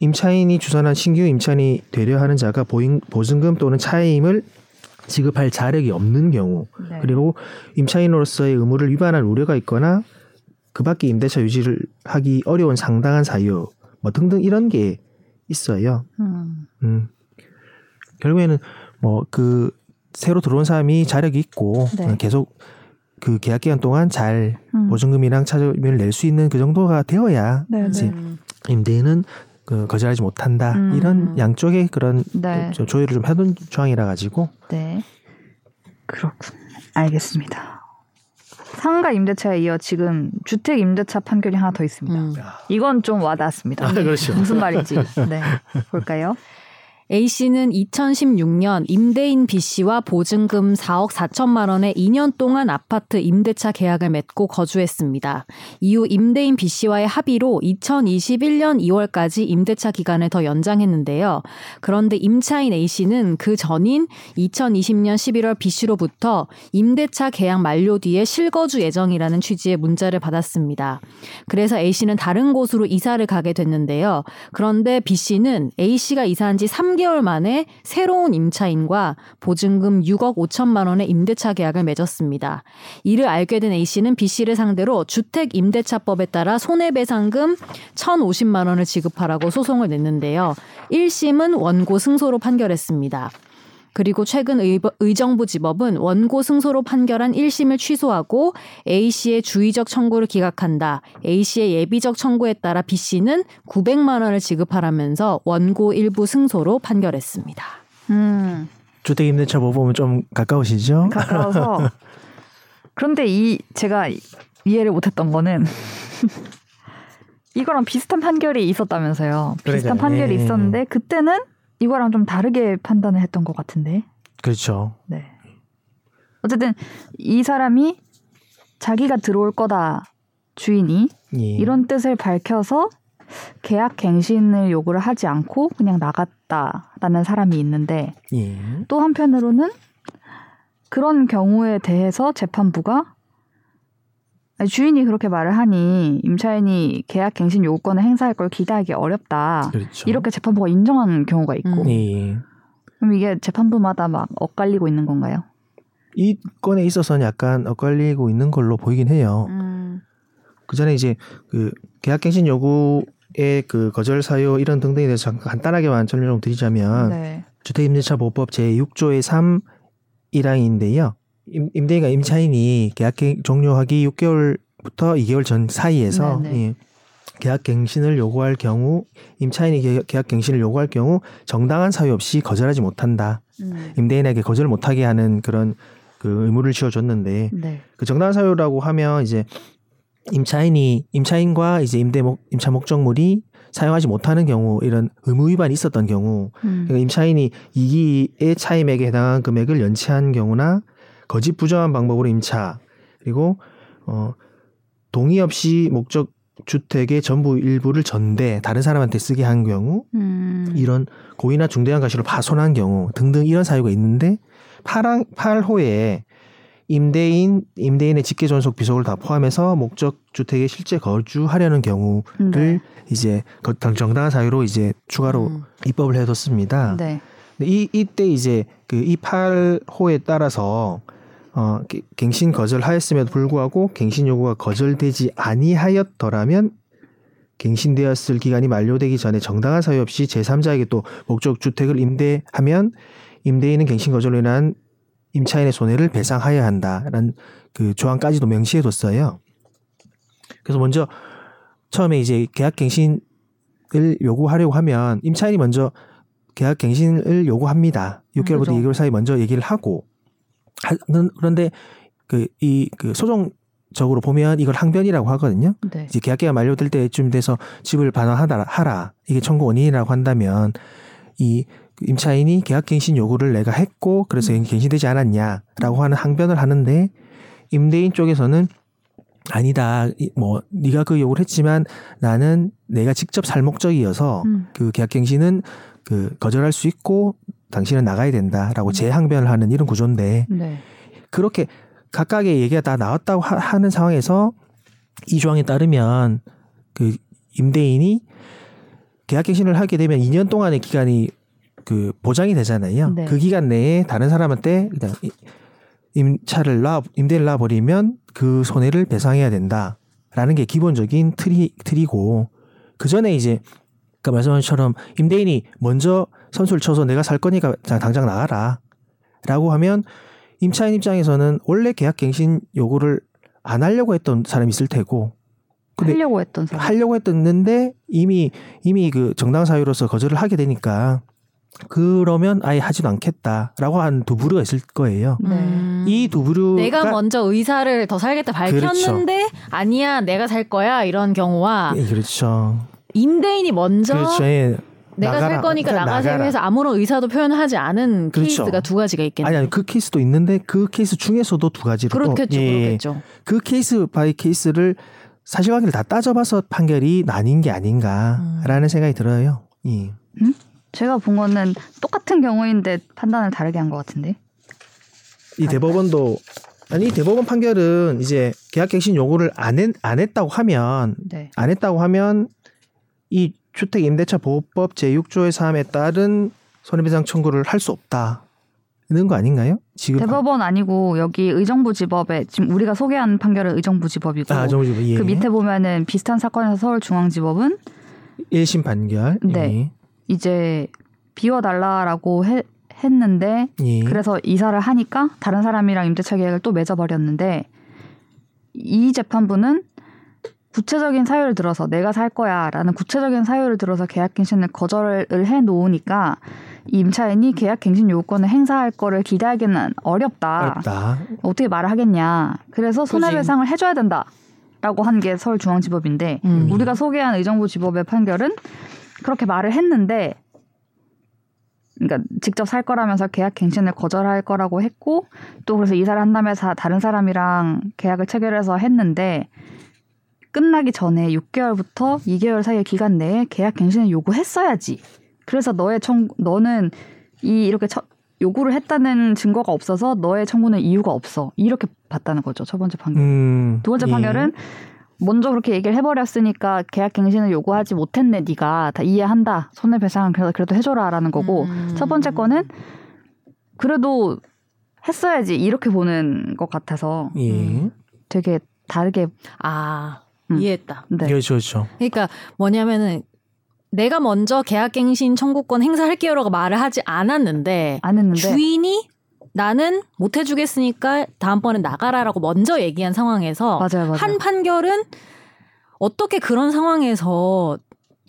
임차인이 주선한 신규 임차인이 되려 하는 자가 보인, 보증금 또는 차임을 지급할 자력이 없는 경우 네. 그리고 임차인으로서의 의무를 위반할 우려가 있거나 그 밖에 임대차 유지를 하기 어려운 상당한 사유 뭐 등등 이런 게 있어요. 음. 음. 결국에는 뭐 그 새로 들어온 사람이 자력이 있고 네. 계속 그 계약 기간 동안 잘 음. 보증금이랑 차점을 낼 수 있는 그 정도가 되어야 네, 이제 네. 음. 임대인은 그 거절하지 못한다 음. 이런 양쪽의 그런 네. 좀 조율을 좀 해둔 조항이라 가지고 네. 그렇군. 알겠습니다. 상가 임대차에 이어 지금 주택 임대차 판결이 하나 더 있습니다. 음. 이건 좀 와닿았습니다. 아, 그렇죠. 무슨 말인지. 네. 볼까요? A 씨는 2016년 임대인 B 씨와 보증금 4억 4천만 원에 2년 동안 아파트 임대차 계약을 맺고 거주했습니다. 이후 임대인 B 씨와의 합의로 2021년 2월까지 임대차 기간을 더 연장했는데요. 그런데 임차인 A 씨는 그 전인 2020년 11월 B 씨로부터 임대차 계약 만료 뒤에 실거주 예정이라는 취지의 문자를 받았습니다. 그래서 A 씨는 다른 곳으로 이사를 가게 됐는데요. 그런데 B 씨는 A 씨가 이사한 지 3 개월 만에 새로운 임차인과 보증금 6억 5천만 원의 임대차 계약을 맺었습니다. 이를 알게 된 A 씨는 B 씨를 상대로 주택 임대차법에 따라 손해배상금 1,050만 원을 지급하라고 소송을 냈는데요. 1심은 원고 승소로 판결했습니다. 그리고 최근 의, 의정부 지법은 원고 승소로 판결한 1심을 취소하고 A 씨의 주의적 청구를 기각한다. A 씨의 예비적 청구에 따라 B 씨는 900만 원을 지급하라면서 원고 일부 승소로 판결했습니다. 음. 주택 임대차 보면 좀 가까우시죠? 가까워서 (laughs) 그런데 이 제가 이해를 못했던 거는 (laughs) 이거랑 비슷한 판결이 있었다면서요. 비슷한 그러니까요. 판결이 예. 있었는데 그때는 이거랑 좀 다르게 판단을 했던 것 같은데. 그렇죠. 네. 어쨌든 이 사람이 자기가 들어올 거다 주인이 예. 이런 뜻을 밝혀서 계약 갱신을 요구를 하지 않고 그냥 나갔다라는 사람이 있는데 예. 또 한편으로는 그런 경우에 대해서 재판부가 주인이 그렇게 말을 하니 임차인이 계약 갱신 요구권을 행사할 걸 기대하기 어렵다. 그렇죠. 이렇게 재판부가 인정한 경우가 있고 음. 예. 그럼 이게 재판부마다 막 엇갈리고 있는 건가요? 이 건에 있어서는 약간 엇갈리고 있는 걸로 보이긴 해요. 음. 그 전에 이제 그 계약 갱신 요구의 그 거절 사유 이런 등등에 대해서 간단하게만 설명 을 드리자면 네. 주택임대차 보호법 제 6조의 3 1항인데요. 임, 임대인과 임차인이 계약 종료하기 6개월부터 2개월 전 사이에서 네네. 예, 계약 갱신을 요구할 경우 임차인이 계- 계약 갱신을 요구할 경우 정당한 사유 없이 거절하지 못한다. 음. 임대인에게 거절 못하게 하는 그런 그 의무를 지어줬는데 네. 그 정당한 사유라고 하면 이제 임차인이 임차인과 이제 임대 목 임차 목적물이 사용하지 못하는 경우 이런 의무 위반이 있었던 경우 음. 그러니까 임차인이 이기의 차임액에 해당한 금액을 연체한 경우나 거짓 부정한 방법으로 임차 그리고 어 동의 없이 목적 주택의 전부 일부를 전대 다른 사람한테 쓰게 한 경우 음. 이런 고의나 중대한 과실로 파손한 경우 등등 이런 사유가 있는데 8항 8호에 임대인 임대인의 직계 존속 비속을 다 포함해서 목적 주택에 실제 거주하려는 경우를 네. 이제 거- 정당한 사유로 이제 추가로 음. 입법을 해뒀습니다. 네. 이 이때 이제 그 이 8호에 따라서 어 갱- 갱신 거절하였음에도 불구하고 갱신 요구가 거절되지 아니하였더라면 갱신되었을 기간이 만료되기 전에 정당한 사유 없이 제3자에게 또 목적 주택을 임대하면 임대인은 갱신 거절로 인한 임차인의 손해를 배상하여야 한다라는 그 조항까지도 명시해 뒀어요. 그래서 먼저 처음에 이제 계약 갱신을 요구하려고 하면 임차인이 먼저 계약 갱신을 요구합니다. 6개월부터 그죠. 2개월 사이 먼저 얘기를 하고 하는 그런데 그 이 그 소송 적으로 보면 이걸 항변이라고 하거든요. 네. 이제 계약 기간 만료될 때쯤 돼서 집을 반환하라 하라 이게 청구 원인이라고 한다면 이 임차인이 계약 갱신 요구를 내가 했고 그래서 갱신되지 않았냐라고 하는 항변을 하는데 임대인 쪽에서는 아니다 이- 뭐 네가 그 요구를 했지만 나는 내가 직접 살 목적이어서 음. 그 계약 갱신은 그 거절할 수 있고 당신은 나가야 된다라고 재항변을 하는 이런 구조인데 네. 그렇게 각각의 얘기가 다 나왔다고 하, 하는 상황에서 이 조항에 따르면 그 임대인이 계약갱신을 하게 되면 2년 동안의 기간이 그 보장이 되잖아요. 네. 그 기간 내에 다른 사람한테 그냥 이- 임차를 놔 임대를 놔 버리면 그 손해를 배상해야 된다라는 게 기본적인 틀이 틀이고 그 전에 이제 그 말씀하신 것처럼 임대인이 먼저 선수를 쳐서 내가 살 거니까 자, 당장 나가라 라고 하면 임차인 입장에서는 원래 계약 갱신 요구를 안 하려고 했던 사람이 있을 테고 근데 하려고 했던 사람. 하려고 했었는데 이미 이미 그 정당 사유로서 거절을 하게 되니까 그러면 아예 하지도 않겠다라고 한 두 부류가 있을 거예요. 네. 음. 이두 부류가 내가 먼저 의사를 더 살겠다 밝혔는데 아니야 내가 살 거야 이런 경우와 예, 그렇죠. 임대인이 먼저 그렇죠. 예. 내가 나가라. 살 거니까 그러니까 나가세요 나가라. 해서 아무런 의사도 표현하지 않은 그렇죠. 케이스가 두 가지가 있겠네요. 아니 아니 그 케이스도 있는데 그 케이스 중에서도 두 가지로 또 그렇겠죠, 예, 그렇겠죠. 그 case by case를 사실 관계를 다 따져봐서 판결이 나뉜 게 아닌가라는 생각이 들어요. 예. 제가 본 거는 똑같은 경우인데 판단을 다르게 한 것 같은데. 이 대법원도 아니 이 대법원 판결은 이제 계약 갱신 요구를 안, 했, 안 했다고 하면 네. 안 했다고 하면 이 주택 임대차 보호법 제6조의 사함에 따른 손해배상 청구를 할 수 없다는 거 아닌가요? 지금 대법원 아니고 여기 의정부지법에 지금 우리가 소개한 판결은 의정부지법이고 아, 정부 예. 그 밑에 보면은 비슷한 사건에서 서울중앙지법은 1심 판결. 네. 이제 비워달라라고 해- 했는데 예. 예. 그래서 이사를 하니까 다른 사람이랑 임대차 계약을 또 맺어버렸는데 이 재판부는 구체적인 사유를 들어서 내가 살 거야라는 구체적인 사유를 들어서 계약갱신을 거절을 해 놓으니까 이 임차인이 계약갱신 요구권을 행사할 거를 기대하기는 어렵다. 어렵다. 어떻게 말을 하겠냐. 그래서 손해배상을 해줘야 된다 라고 한 게 서울중앙지법인데 음. 우리가 소개한 의정부지법의 판결은 그렇게 말을 했는데 그러니까 직접 살 거라면서 계약 갱신을 거절할 거라고 했고 또 그래서 이사를 한다면 사- 다른 사람이랑 계약을 체결해서 했는데 끝나기 전에 6개월부터 2개월 사이의 기간 내에 계약 갱신을 요구했어야지. 그래서 너의 청 너는 이 이렇게 처- 요구를 했다는 증거가 없어서 너의 청구는 이유가 없어. 이렇게 봤다는 거죠. 첫 번째 판결. 음. 두 번째 예. 판결은 먼저 그렇게 얘기를 해버렸으니까 계약 갱신을 요구하지 못했네 네가 다 이해한다 손해배상은 그래도 그래도 해줘라라는 거고 음. 첫 번째 거는 그래도 했어야지 이렇게 보는 것 같아서 예. 음. 되게 다르게 아 음. 이해했다. 네. 그렇죠, 그렇죠. 그러니까 뭐냐면은 내가 먼저 계약갱신 청구권 행사할게요라고 말을 하지 않았는데 안 했는데 주인이 나는 못 해주겠으니까 다음번엔 나가라라고 먼저 얘기한 상황에서 맞아요 맞아요 한 판결은 어떻게 그런 상황에서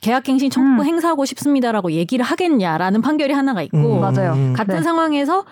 계약갱신 청구 음. 행사하고 싶습니다라고 얘기를 하겠냐라는 판결이 하나가 있고 음, 맞아요. 음. 같은 네. 상황에서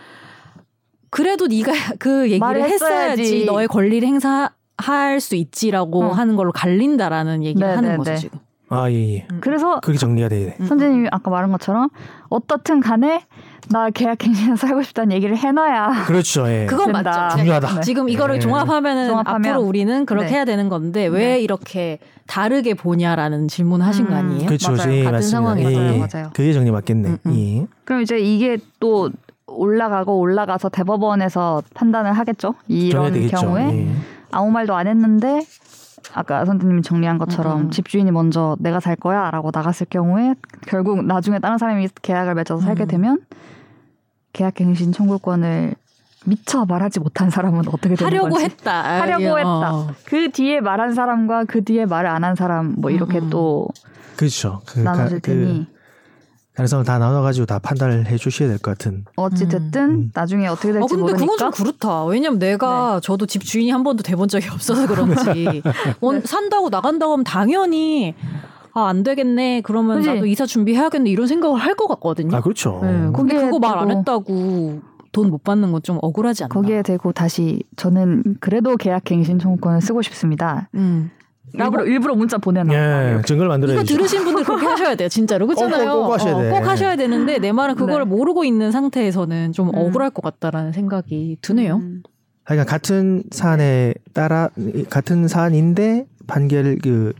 그래도 네가 (laughs) 그 얘기를 했어야지. 했어야지. 너의 권리를 행사 할 수 있지라고 어. 하는 걸로 갈린다라는 얘기를 네, 하는 네, 거죠 네. 지금. 아, 예, 예. 그래서 그게 정리가 돼야 돼. 음, 선생님이 아까 말한 것처럼 어떻든 간에 나 계약 갱신해서 살고 싶다는 얘기를 해놔야 그렇죠, 예. 그건 된다. 맞죠. 중요하다. 네. 지금 이거를 네. 종합하면은 종합하면 앞으로 우리는 그렇게 네. 해야 되는 건데 왜 네. 이렇게 다르게 보냐라는 질문을 하신 거 음. 아니에요? 그렇죠, 맞아요. 예, 같은 맞습니다. 상황에서. 예, 예. 맞아요, 맞아요. 그게 정리 맞겠네. 음, 음. 예. 그럼 이제 이게 또 올라가고 올라가서 대법원에서 판단을 하겠죠. 이런. 경우에 예. 아무 말도 안 했는데 아까 선생님이 정리한 것처럼 음, 음. 집주인이 먼저 내가 살 거야 라고 나갔을 경우에 결국 나중에 다른 사람이 계약을 맺어서 살게 음. 되면 계약갱신 청구권을 미처 말하지 못한 사람은 어떻게 되는 하려고 건지 했다. 하려고 어. 했다. 그 뒤에 말한 사람과 그 뒤에 말을 안 한 사람 뭐 이렇게 음, 음. 또 그렇죠. 그, 나눠질 가- 테니 가능성을 다 나눠가지고 다 판단을 해주셔야 될 것 같은. 어찌 됐든 음. 나중에 어떻게 어, 될지 근데 그건 모르니까 좀 그렇다. 왜냐면 내가 저도 집 주인이 한 번도 돼본 적이 없어서 그런지 원- (laughs) 네. 산다고 나간다고 하면 당연히 아, 안 되겠네. 그러면 그지? 나도 이사 준비해야겠네. 이런 생각을 할 것 같거든요. 아, 그렇죠. 네, 근데 거기에 그거 말 안 했다고 돈 못 받는 건 좀 억울하지 않나? 거기에 대고 다시 저는 그래도 계약갱신 청구권을 쓰고 싶습니다. 음. 일부러 일부러 문자 보내놔. 예, 증거를 만들어야 이거. 들으신 분들 그렇게 하셔야 돼요, 진짜로. 그렇잖아요. 꼭, 꼭 하셔야 돼. 꼭 하셔야 되는데 내 말은 그거를 네. 모르고 있는 상태에서는 좀 음. 억울할 것 같다라는 생각이 드네요. 음. 하여간 같은 사안에 따라 같은 사안인데 판결 그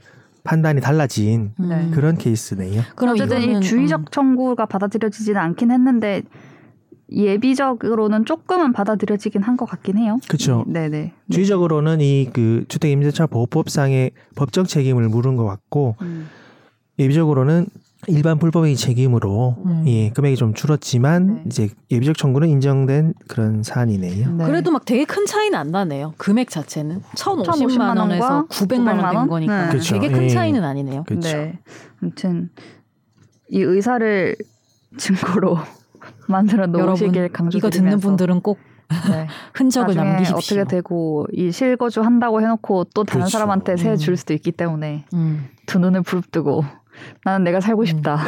판단이 달라진 네. 그런 케이스네요. 그럼 어쨌든 이 주의적 음, 청구가 받아들여지지는 않긴 했는데 예비적으로는 조금은 받아들여지긴 한 것 같긴 해요. 그렇죠. 네네. 네. 주의적으로는 이 그 주택임대차 보호법상의 법적 책임을 물은 것 같고 음. 예비적으로는 일반 불법의 책임으로 음. 예, 금액이 좀 줄었지만 네. 이제 예비적 청구는 인정된 그런 사안이네요. 네. 그래도 막 되게 큰 차이는 안 나네요. 금액 자체는 1,050만 1,050만 원에서 원과 900만 원 900만 된 원? 거니까 네. 그쵸. 되게 큰 예. 차이는 아니네요. 그렇죠. 네. 아무튼 이 의사를 증거로 만들어 놓으시길 강조드리면서 이거 듣는 분들은 꼭 네. (laughs) 흔적을 나중에 남기십시오. 어떻게 되고 이 실거주 한다고 해놓고 또 다른 그렇죠. 사람한테 세 음. 줄 수도 있기 때문에 음. 두 눈을 부릅뜨고 나는 내가 살고 싶다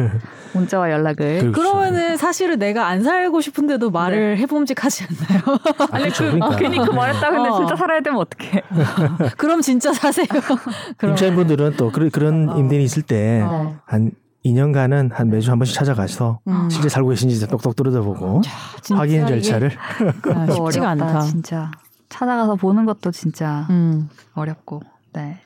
(laughs) 문자와 연락을 그렇죠. 그러면은 사실은 내가 안 살고 싶은데도 말을 해봄직하지 않나요? 아니 그, 그러니까. 괜히 그 말했다 근데 어. 진짜 살아야 되면 어떡해 (laughs) 그럼 진짜 사세요. 임차인분들은 또 그런, 그런 어. 임대인이 있을 때 어. 한 2년간은 한 매주 한 번씩 찾아가서 음. 실제 살고 계신지 똑똑 뚫어보고 진짜 확인 절차를 (laughs) 아, 또 쉽지가 어렵다 않다. 진짜 찾아가서 보는 것도 진짜 음. 어렵고 네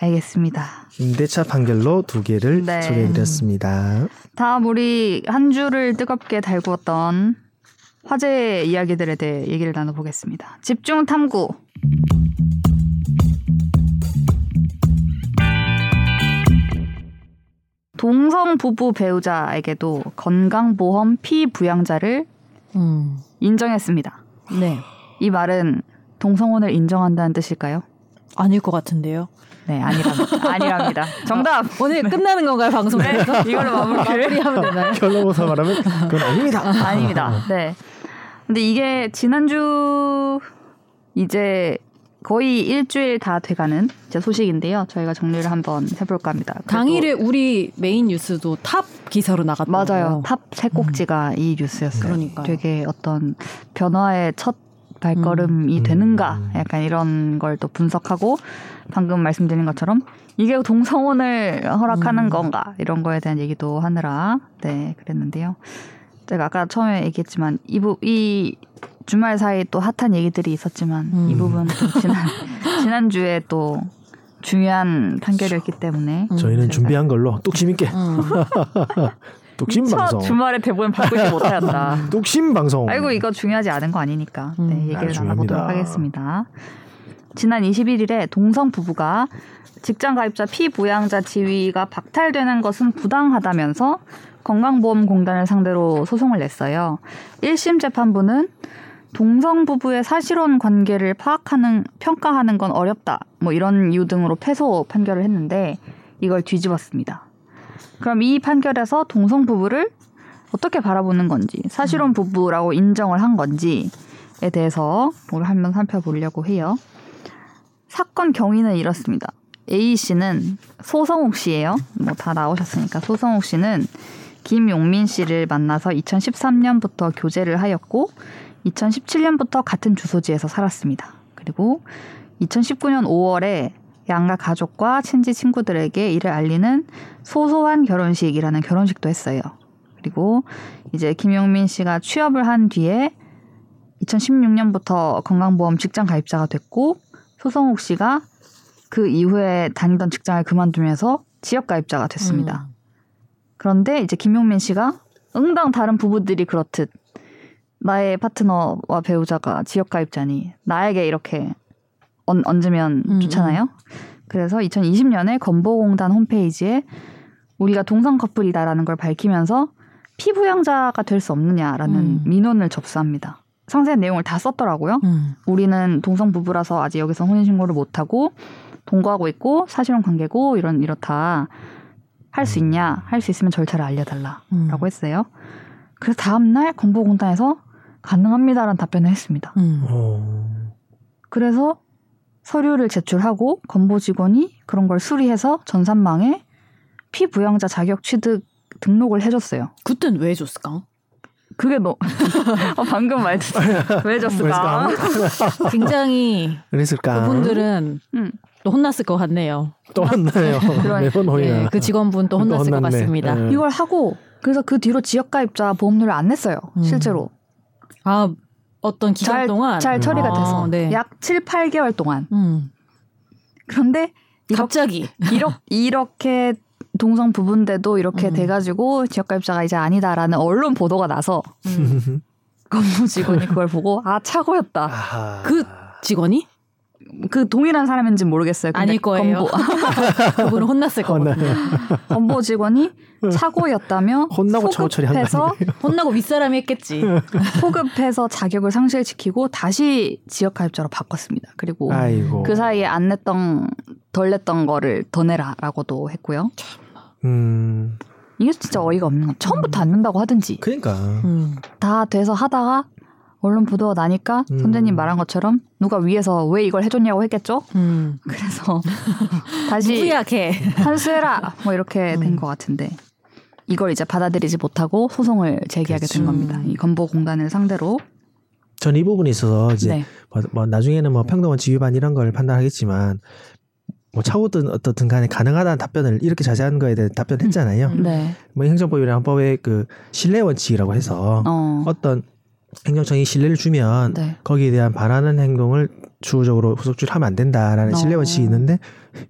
알겠습니다 임대차 판결로 두 개를 네. 소개해드렸습니다. 다음 우리 한 주를 뜨겁게 달구었던 화제 이야기들에 대해 얘기를 나눠보겠습니다. 집중 탐구. 동성 부부 배우자에게도 건강보험 피부양자를 음. 인정했습니다. 네. 이 말은 동성혼을 인정한다는 뜻일까요? 아닐 것 같은데요. 네, 아니랍니다. (laughs) 아니랍니다. 정답. 오늘 끝나는 건가요 방송? 네, 이걸로 마무리를. 마무리하면 되나요? 결론부터 말하면 그건 아닙니다. 아닙니다. 네. 근데 이게 지난주 이제 거의 일주일 다 돼가는 소식인데요. 저희가 정리를 한번 해볼까 합니다. 당일에 우리 메인 뉴스도 탑 기사로 나갔더라고요. 맞아요. 탑 세 꼭지가 이 뉴스였어요. 그러니까요. 되게 어떤 변화의 첫 발걸음이 음. 되는가 음. 약간 이런 걸 또 분석하고 방금 말씀드린 것처럼 이게 동성혼을 허락하는 음. 건가 이런 거에 대한 얘기도 하느라 네 그랬는데요. 제가 아까 처음에 얘기했지만 이, 부, 이 주말 사이 또 핫한 얘기들이 있었지만 이 음. 부분 또 지난 (laughs) 지난 주에 또 중요한 판결이었기 때문에 음. 저희는 준비한 걸로 뚝심 있게 음. (laughs) 뚝심 첫 방송. 주말에 대본 바꾸지 (laughs) 못하였다. 뚝심 방송. 아이고 이거 중요하지 않은 거 아니니까 음. 네, 아, 얘기를 중요합니다. 나눠보도록 하겠습니다. 지난 21일에 동성 부부가 직장 가입자 피부양자 지위가 박탈되는 것은 부당하다면서 건강보험공단을 상대로 소송을 냈어요. 1심 재판부는 동성 부부의 사실혼 관계를 파악하는 평가하는 건 어렵다. 뭐 이런 이유 등으로 패소 판결을 했는데 이걸 뒤집었습니다. 그럼 이 판결에서 동성 부부를 어떻게 바라보는 건지, 사실혼 부부라고 인정을 한 건지에 대해서 오늘 한번 살펴보려고 해요. 사건 경위는 이렇습니다. A 씨는 소성욱 씨예요. 뭐 다 나오셨으니까 소성욱 씨는 김용민 씨를 만나서 2013년부터 교제를 하였고 2017년부터 같은 주소지에서 살았습니다. 그리고 2019년 5월에 양가 가족과 친지 친구들에게 이를 알리는 소소한 결혼식이라는 결혼식도 했어요. 그리고 이제 김용민 씨가 취업을 한 뒤에 2016년부터 건강보험 직장 가입자가 됐고 소성욱 씨가 그 이후에 다니던 직장을 그만두면서 지역 가입자가 됐습니다. 음. 그런데 이제 김용민 씨가 응당 다른 부부들이 그렇듯 나의 파트너와 배우자가 지역 가입자니 나에게 이렇게 얹, 얹으면 음, 좋잖아요. 그래서 2020년에 건보공단 홈페이지에 우리가 동성 커플이다라는 걸 밝히면서 피부양자가 될 수 없느냐라는 음. 민원을 접수합니다. 상세한 내용을 다 썼더라고요. 음. 우리는 동성 부부라서 아직 여기서 혼인 신고를 못 하고 동거하고 있고 사실혼 관계고 이런 이렇다 할 수 있냐 할 수 있으면 절차를 알려 달라라고 음. 했어요. 그래서 다음 날 건보공단에서 가능합니다라는 답변을 했습니다. 음. 어, 그래서 서류를 제출하고 건보 직원이 그런 걸 수리해서 전산망에 피부양자 자격 취득 등록을 해줬어요. 그땐 왜 줬을까? 그게 너 어, 방금 말했어. (laughs) 왜 줬을까? 굉장히 그랬을까? 그분들은 음. 또 혼났을 것 같네요. 또 혼나요. 그러니까. (laughs) 매번. 네, 그 직원분 또 혼났을 것 혼났네. 같습니다. 네. 이걸 하고 그래서 그 뒤로 지역가입자 보험료를 안 냈어요. 음. 실제로. 아 어떤 기간 잘, 동안 잘 처리가 아, 돼서 네. 약 7, 8개월 동안. 음. 그런데 이렇게, 갑자기 이렇게, 이렇게 동성 부부인데도 이렇게 음. 돼가지고 지역가입자가 이제 아니다라는 언론 보도가 나서 음. (laughs) 건무 직원이 그걸 보고 아 차고였다. 아하. 그 직원이 그 동일한 사람인지 는 모르겠어요. 근데 아닐 거예요. 건보, (laughs) 그분은 혼났을 (laughs) 거거든요. (laughs) 건보 직원이 차고였다며 혼나고 소급해서? 혼나고 윗사람이 했겠지. 소급해서 자격을 상실시키고 다시 지역 가입자로 바꿨습니다. 그리고 아이고. 그 사이에 안 냈던 덜 냈던 거를 더 내라라고도 했고요. 음. 이게 진짜 어이가 없는 건 처음부터 안 낸다고 하든지 그러니까. 음. 다 돼서 하다가 언론 보도가 나니까 음. 선생님 말한 것처럼 누가 위에서 왜 이걸 해줬냐고 했겠죠. 음. 그래서 (laughs) 다시 걔? 한수해라 뭐 이렇게 음. 된것 같은데 이걸 이제 받아들이지 못하고 소송을 제기하게 그치. 된 겁니다. 이 건보 공단을 상대로. 전 이 부분에 있어서 이제 네. 뭐, 뭐 나중에는 뭐 평등원 지휘반 이런 걸 판단하겠지만 뭐 차고든 어떻든 간에 가능하다는 답변을 이렇게 자세한 거에 대해 답변했잖아요. 음. 네. 뭐 행정법이나 헌법의 그 신뢰 원칙이라고 해서 어. 어떤 행정청이 신뢰를 주면 네. 거기에 대한 반하는 행동을 주적으로 후속주를 하면 안 된다라는 어. 신뢰 원칙이 있는데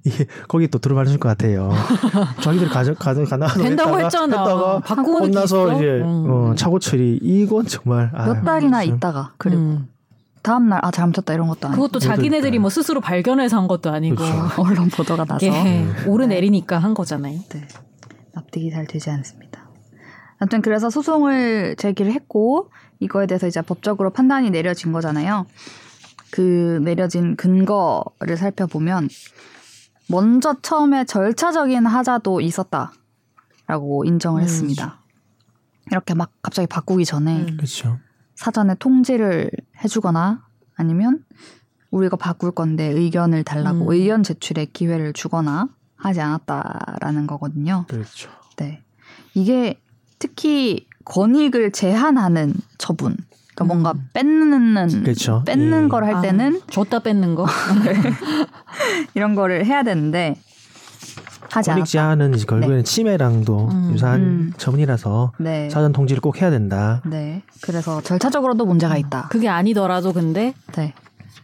이게 거기 또 들어맞을 것 같아요. (laughs) 자기들이 가져 가져 가나 된다고 했잖아. 했다가 바꾸고 혼나서 있어? 이제 음. 어, 차고 처리 이건 정말 몇 아유, 달이나 무슨- 있다가 그리고 음. 다음 날 아 잘못했다 이런 것도 아니고 그것도 자기네들이 뭐 스스로 발견해서 한 것도 아니고 그렇죠. (laughs) 언론 보도가 나서 예, 오르내리니까 한 거잖아요. 네. 납득이 잘 되지 않습니다. 아무튼 그래서 소송을 제기를 했고 이거에 대해서 이제 법적으로 판단이 내려진 거잖아요. 그 내려진 근거를 살펴보면 먼저 처음에 절차적인 하자도 있었다라고 인정을 음. 했습니다. 이렇게 막 갑자기 바꾸기 전에 음. 그렇죠. 사전에 통지를 해주거나 아니면 우리가 바꿀 건데 의견을 달라고 음. 의견 제출의 기회를 주거나 하지 않았다라는 거거든요. 그렇죠. 네. 이게 특히 권익을 제한하는 처분. 그러니까 뭔가 음. 뺏는 그렇죠. 뺏는 예. 걸할 아, 때는 줬다 뺏는 거. (laughs) 이런 거를 해야 되는데 하지 권익. 제한은 이제 결국에는 침해랑도 음. 유사한 음. 처분이라서 네. 사전 통지를 꼭 해야 된다. 네. 그래서 절차적으로도 문제가 있다. 그게 아니더라도 근데 네.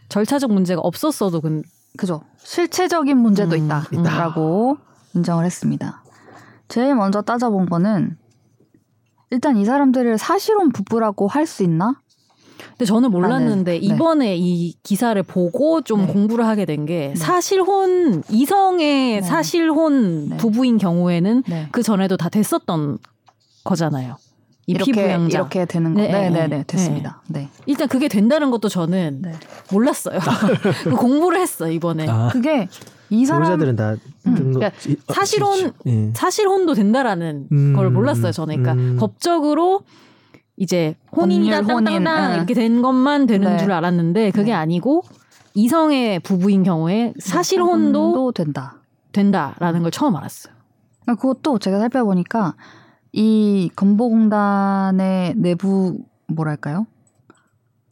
절차적 문제가 없었어도 근 그죠. 실체적인 문제도 음, 있다라고 인정을 했습니다. 제일 먼저 따져본 거는 일단 이 사람들을 사실혼 부부라고 할 수 있나? 근데 저는 몰랐는데 네. 이번에 이 기사를 보고 좀 네. 공부를 하게 된 게 사실혼 이성의 네. 사실혼 네. 부부인 경우에는 네. 그 전에도 다 됐었던 거잖아요. 이 이렇게 피부양자. 이렇게 되는 거. 네, 네, 네, 네, 네, 됐습니다. 네. 일단 그게 된다는 것도 저는 네. 몰랐어요. (laughs) 그 공부를 했어 이번에. 아, 그게 이 사람 배우자들은 다 음, 등록- 그러니까 이- 어, 사실혼- 그렇죠. 예. 사실혼도 된다라는 음, 걸 몰랐어요 저는. 그러니까 음. 법적으로 이제 혼인이다 땅땅땅 네. 이렇게 된 것만 되는 네. 줄 알았는데 그게 네. 아니고 이성의 부부인 경우에 사실혼도 도 된다. 된다라는 걸 처음 알았어요. 그러니까 그것도 제가 살펴보니까 이 건보공단의 내부 뭐랄까요?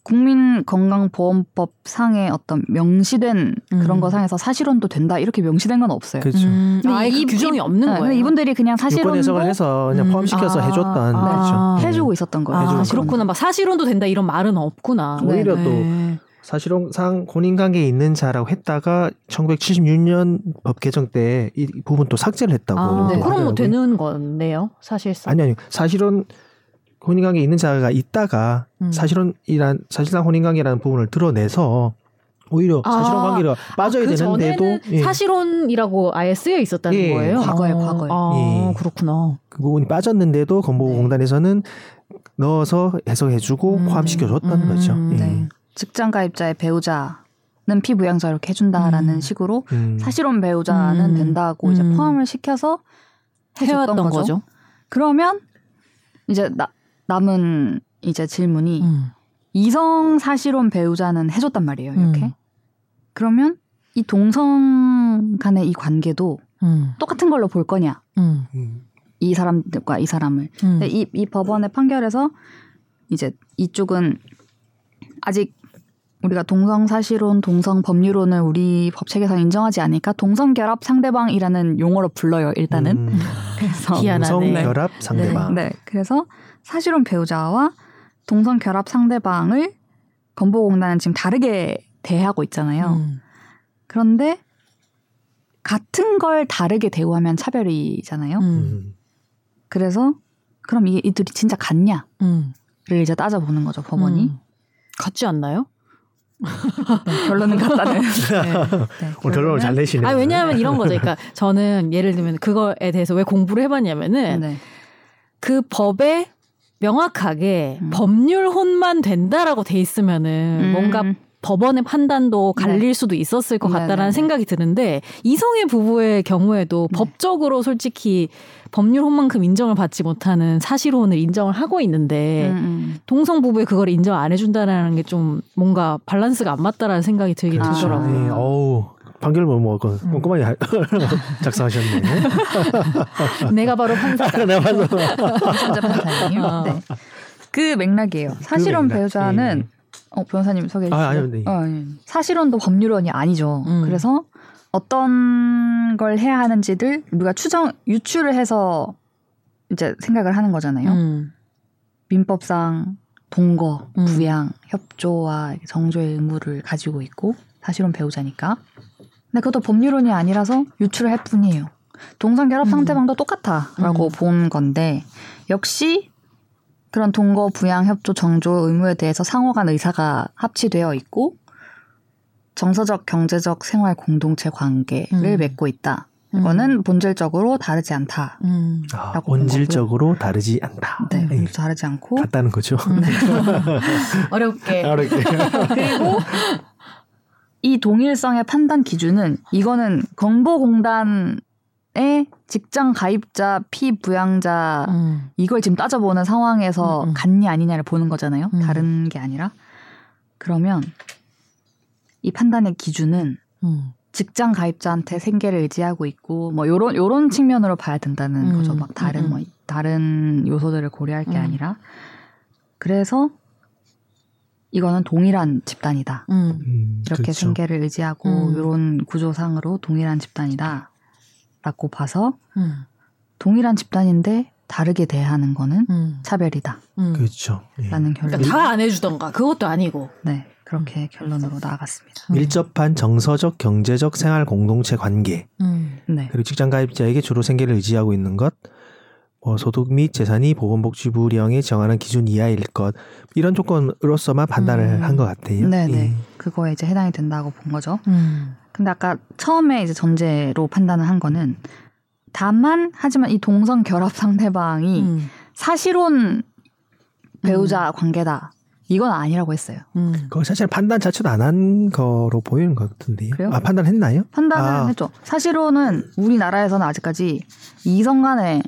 국민건강보험법 상의 어떤 명시된 그런 음. 거 상에서 사실혼도 된다 이렇게 명시된 건 없어요. 그렇죠. 음, 근데 아예 그 이- 규정이 이- 없는 네, 거예요. 근데 이분들이 그냥 사실혼도 해석을 해서 그냥 음. 포함시켜서 아, 해줬던 아. 거죠. 예. 해주고 있었던 거예요. 아. 그렇구나. 막 사실혼도 된다 이런 말은 없구나. 네. 오히려 또 네. 사실상 혼인관계에 있는 자라고 했다가 1976년 법 개정 때 이 부분 또 삭제를 했다고. 아, 네. 그럼 뭐 하더라고요. 되는 건데요, 사실상. 아니 아니 사실은 혼인관계에 있는 자가 있다가 음. 사실혼이란 사실상 혼인관계라는 부분을 드러내서 오히려 아, 사실혼 관계가 빠져야 그 되는데도 예, 사실혼이라고 아예 쓰여 있었다는 예, 거예요. 과거에, 어, 과거에. 아, 예. 그렇구나. 그 부분이 빠졌는데도 건보공단에서는 넣어서 해석해주고 음. 포함시켜줬던 음. 거죠. 예. 네. 직장 가입자의 배우자는 피부양자 이렇게 해준다라는 음. 식으로 음. 사실혼 배우자는 음. 된다고 이제 음. 포함을 시켜서 해줬던 거죠. 거죠. 그러면 이제 나, 남은 이제 질문이 음. 이성 사실혼 배우자는 해줬단 말이에요. 이렇게. 음. 그러면 이 동성 간의 이 관계도 음. 똑같은 걸로 볼 거냐? 음. 음. 이 사람들과 이 사람을. 음. 근데 이, 이 법원의 판결에서 이제 이쪽은 아직 우리가 동성 사실혼, 동성 법률혼을 우리 법 체계상 인정하지 않으니까 동성 결합 상대방이라는 용어로 불러요. 일단은. 음. (laughs) 그래서 (laughs) 희한하네. 동성 네. 결합 상대방. 네, 네. 그래서 사실혼 배우자와 동성 결합 상대방을 건보공단은 지금 다르게 대하고 있잖아요. 음. 그런데 같은 걸 다르게 대우하면 차별이잖아요. 음. 음. 그래서 그럼 이게 이들이 진짜 같냐를 음. 이제 따져보는 거죠 법원이. 음. 같지 않나요? 네, 결론은 같다는. (laughs) 네, 오늘 결론을 잘 내시네요. 아 왜냐하면 이런 거죠. 그러니까 (laughs) 저는 예를 들면 그거에 대해서 왜 공부를 해봤냐면은 네. 그 법에 명확하게 음. 법률 혼만 된다라고 돼 있으면은 음. 뭔가 법원의 판단도 갈릴 수도 있었을 것 네, 같다라는 네, 네. 생각이 드는데 이성의 부부의 경우에도 네. 법적으로 솔직히 법률 혼만큼 인정을 받지 못하는 사실혼을 인정을 하고 있는데 음, 음. 동성 부부에 그걸 인정 안 해준다라는 게 좀 뭔가 밸런스가 안 맞다라는 생각이 들긴 그렇죠. 들더라고요. 네, 어우 판결문 뭐 그- 음. 꼼꼼하게 하- (laughs) 작성하셨네. (laughs) 내가 바로 판사다. (laughs) 내가 봐도 천재 판사님. 어. 네. 그 맥락이에요. 사실혼 맥락. 배우자는 예. 어, 변호사님 소개해 주시죠. 아, 아니요, 네. 어, 예. 사실혼도 법률원이 아니죠. 음. 그래서 어떤 걸 해야 하는지를 우리가 추정 유추를 해서 이제 생각을 하는 거잖아요. 음. 민법상 동거, 음. 부양, 협조와 정조의 의무를 가지고 있고 사실혼 배우자니까. 근데 그것도 법률론이 아니라서 유추를 할 뿐이에요. 동성 결합 음. 상대방도 똑같아라고 음. 본 건데 역시 그런 동거, 부양, 협조, 정조 의무에 대해서 상호간 의사가 합치되어 있고 정서적, 경제적 생활 공동체 관계를 음. 맺고 있다. 이거는 본질적으로 다르지 않다. 음. 아, 본 본질적으로 다르지 않다. 네, 예. 다르지 않고 같다는 거죠. 음. (laughs) 어렵게. (laughs) 어렵게. 그리고 이 동일성의 판단 기준은 이거는 건보공단 의 직장 가입자 피부양자 음. 이걸 지금 따져보는 상황에서 음, 음. 같냐 아니냐를 보는 거잖아요. 음. 다른 게 아니라 그러면 이 판단의 기준은 음. 직장 가입자한테 생계를 의지하고 있고 뭐 요런 요런 측면으로 봐야 된다는 음, 거죠. 막 다른 음, 음. 뭐 다른 요소들을 고려할 게 음. 아니라 그래서 이거는 동일한 집단이다. 음. 음, 이렇게 그렇죠. 생계를 의지하고 음. 이런 구조상으로 동일한 집단이다 라고 봐서 음. 동일한 집단인데 다르게 대하는 거는 음. 차별이다라는 음. 그렇죠. 예. 결론. 그러니까 다안 해주던가 그것도 아니고. 네 그렇게 결론으로 나아갔습니다. 음. 밀접한 정서적, 경제적 생활 공동체 관계 음. 네. 그리고 직장 가입자에게 주로 생계를 의지하고 있는 것, 뭐 소득 및 재산이 보건복지부령이 정하는 기준 이하일 것 이런 조건으로서만 판단을 음. 한것 같아요. 네네 예. 그거에 이제 해당이 된다고 본 거죠. 음. 근데 아까 처음에 이제 전제로 판단을 한 거는 다만 하지만 이 동성 결합 상대방이 음. 사실혼 배우자 관계다 이건 아니라고 했어요. 음. 그거 사실 판단 자체도 안 한 거로 보이는 것 같은데요. 그래요? 아 판단했나요? 판단을 아. 했죠. 사실혼은 우리나라에서는 아직까지 이성 간의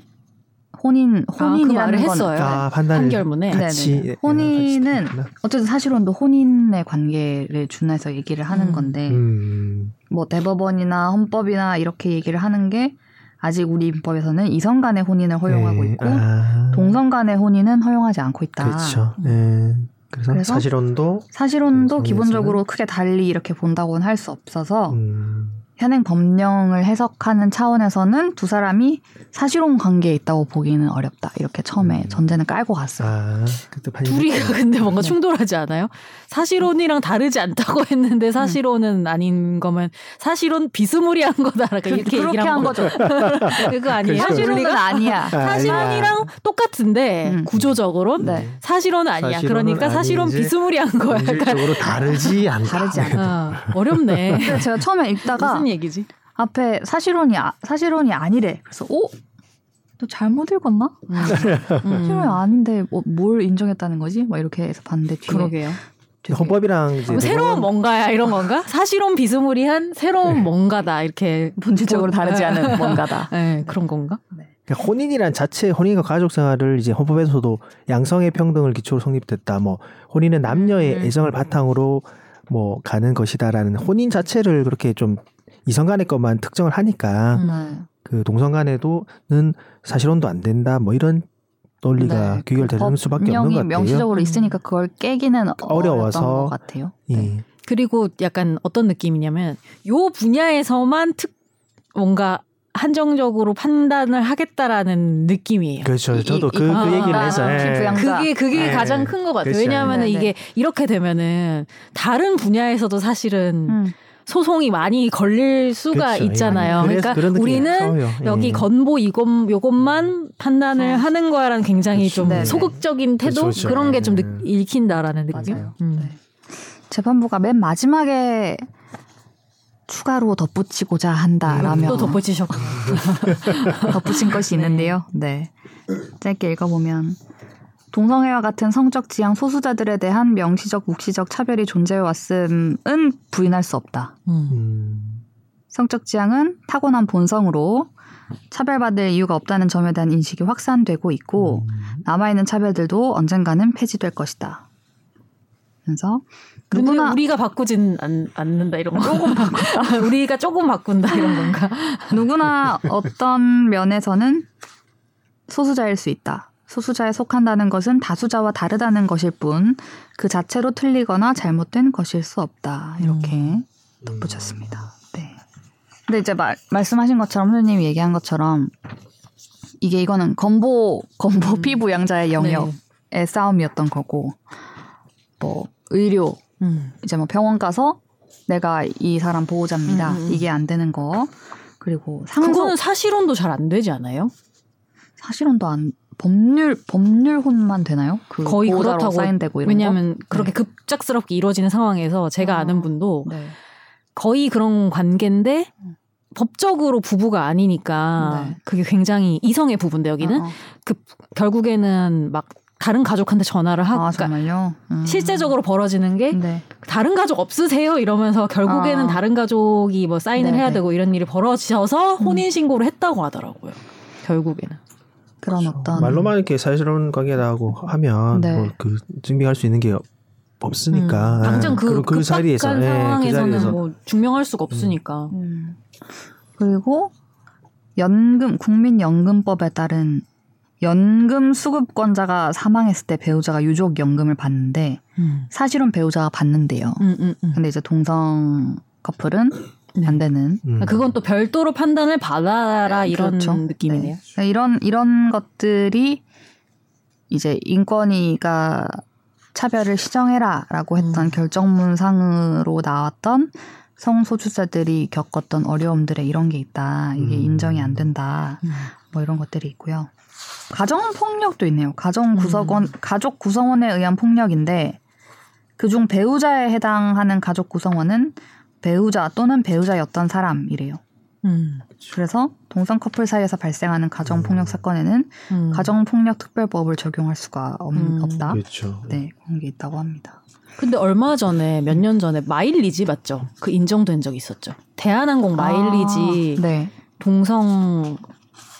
혼인 그 혼인이라는 말을 건 했어요. 아 판단을 판결문에. 같이 네네네. 예, 혼인은. 어쨌든 사실혼도 혼인의 관계를 준해서 얘기를 하는 음. 건데 음, 뭐 대법원이나 헌법이나 이렇게 얘기를 하는 게 아직 우리 민법에서는 이성 간의 혼인을 허용하고 예, 있고 아, 동성 간의 혼인은 허용하지 않고 있다. 그렇죠. 예. 그래서, 그래서 사실혼도 사실혼도 기본적으로 크게 달리 이렇게 본다고는 할 수 없어서 음, 현행 법령을 해석하는 차원에서는 두 사람이 사실혼 관계에 있다고 보기는 어렵다. 이렇게 처음에 음. 전제는 깔고 갔어요. 아 둘이 근데 뭔가 네. 충돌하지 않아요? 사실혼이랑 다르지 않다고 (laughs) 했는데 사실혼은 아닌 거면 사실혼 비스무리한 거다. 이렇게 그, 얘기를 그렇게 한 거죠. (laughs) 그거 아니에요? 그렇죠. 사실혼은 논리가? 아니야. 아, 사실혼이랑 똑같은데 음. 구조적으로 네. 사실혼은 아니야. 사실혼은 그러니까 사실혼. 비스무리한 거야. 약간 본질적으로 (laughs) 다르지 않다. 다르지 않다. 어, 어렵네. 제가 처음에 읽다가 무슨 얘기지? 앞에 사실혼이 아, 사실혼이 아니래. 그래서 오, 너 잘못 읽었나? 음. (laughs) 사실혼이 아닌데 뭐, 뭘 인정했다는 거지? 막 이렇게 해서 봤는데 뒤에 그러게요. 되게 헌법이랑 이제 뭐 새로운 뭔가야 이런 건가? (laughs) 사실혼 비스무리한 새로운 뭔가다 이렇게 본질적으로 뭐- 다르지 네. 않은 뭔가다. (laughs) 네, 그런 건가? 그러니까 혼인이란 자체 혼인과 가족 생활을 이제 헌법에서도 양성의 평등을 기초로 성립됐다. 뭐 혼인은 남녀의 음. 애정을 바탕으로 뭐 가는 것이다라는 혼인 자체를 그렇게 좀 이성 간의 것만 특정을 하니까 음. 네. 그 동성 간에도는 사실 혼도 안 된다. 뭐 이런 논리가 네. 귀결되는 수밖에 없는 것 같아요. 명시적으로 음. 있으니까 그걸 깨기는 어려워서. 어려웠던 것 같아요. 예. 네. 그리고 약간 어떤 느낌이냐면 요 분야에서만 특 뭔가 한정적으로 판단을 하겠다라는 느낌이에요. 그렇죠. 이- 저도 이- 그, 아, 그 얘기를 아, 해서 아, 예. 그게 그게 네. 가장 큰 것 같아요. 그렇죠. 왜냐하면 네, 네. 이게 이렇게 되면은 다른 분야에서도 사실은 음. 소송이 많이 걸릴 수가 그렇죠. 있잖아요. 예. 그래서 그러니까 우리는. 예. 여기 건보 이것 요것만 판단을 어. 하는 거야라는 굉장히 그렇죠. 좀 네네. 소극적인 태도 그렇죠, 그렇죠. 그런 게좀 예. 읽힌다라는 느낌. 맞아요. 음. 네. 재판부가 맨 마지막에 추가로 덧붙이고자 한다라며 또 덧붙이셨고. (laughs) 덧붙인 것이 (laughs) 있는데요. 네. 짧게 읽어보면 동성애와 같은 성적 지향 소수자들에 대한 명시적 묵시적 차별이 존재해 왔음은 부인할 수 없다. 음. 음. 성적 지향은 타고난 본성으로 차별받을 이유가 없다는 점에 대한 인식이 확산되고 있고 음. 남아있는 차별들도 언젠가는 폐지될 것이다. 그래서 누구나 누구나 우리가 바꾸진 않, 않는다 이런 거. 조금 바꾼다. (laughs) 우리가 조금 바꾼다 이런 건가? 누구나 (laughs) 어떤 면에서는 소수자일 수 있다. 소수자에 속한다는 것은 다수자와 다르다는 것일 뿐 그 자체로 틀리거나 잘못된 것일 수 없다. 이렇게 덧붙였습니다. 네. 근데 이제 말, 말씀하신 것처럼 선생님이 얘기한 것처럼 이게 이거는 건보 건보 피부양자의 영역의 네. 싸움이었던 거고 뭐 의료 음. 이제 뭐 병원 가서 내가 이 사람 보호자입니다. 음, 음, 음. 이게 안 되는 거. 그리고 상속 그거는 사실혼도 잘 안 되지 않아요? 사실은도 안 법률 법률혼만 되나요? 그 거의 그렇다고 사인되고 이런 왜냐하면 그렇게 급작스럽게 이루어지는 상황에서 제가 아. 아는 분도 거? 네. 거의 그런 관계인데 음. 법적으로 부부가 아니니까 네. 그게 굉장히 이성의 부부인데 여기는 어, 어. 그 결국에는 막 다른 가족한테 전화를 하고 아 그러니까? 음. 실제적으로 벌어지는 게 네. 다른 가족 없으세요 이러면서 결국에는 아. 다른 가족이 뭐 사인을 네네. 해야 되고 이런 일이 벌어져서 음. 혼인 신고를 했다고 하더라고요. 결국에는. 그런 어떤 그렇죠. 말로만 이렇게 사실혼 관계라고 하면 네. 뭐그 증명할 수 있는 게 없으니까. 음. 당장 예. 그, 그 예, 그 상황에서는 자리에서 뭐 증명할 수가 없으니까. 음. 그리고 연금 국민연금법에 따른 연금 수급권자가 사망했을 때 배우자가 유족 연금을 받는데 음. 사실은 배우자가 받는데요. 음, 음, 음. 근데 이제 동성 커플은 네. 안 되는 음. 그건 또 별도로 판단을 받아라 이런 그렇죠. 느낌이네요. 네. 이런 이런 것들이 이제 인권위가 차별을 시정해라라고 했던 음. 결정문상으로 나왔던 성소수자들이 겪었던 어려움들에 이런 게 있다. 이게 음. 인정이 안 된다. 음. 뭐 이런 것들이 있고요. 가정 폭력도 있네요. 가정 구성원 가족 구성원에 의한 폭력인데 그중 배우자에 해당하는 가족 구성원은 배우자 또는 배우자였던 사람이래요. 음. 그래서 동성 커플 사이에서 발생하는 가정 폭력 사건에는 음. 가정 폭력 특별법을 적용할 수가 없, 음. 없다. 그렇죠. 네, 그런 게 있다고 합니다. 근데 얼마 전에 몇 년 전에 마일리지 맞죠? 그 인정된 적이 있었죠. 대한항공 마일리지 아, 네, 동성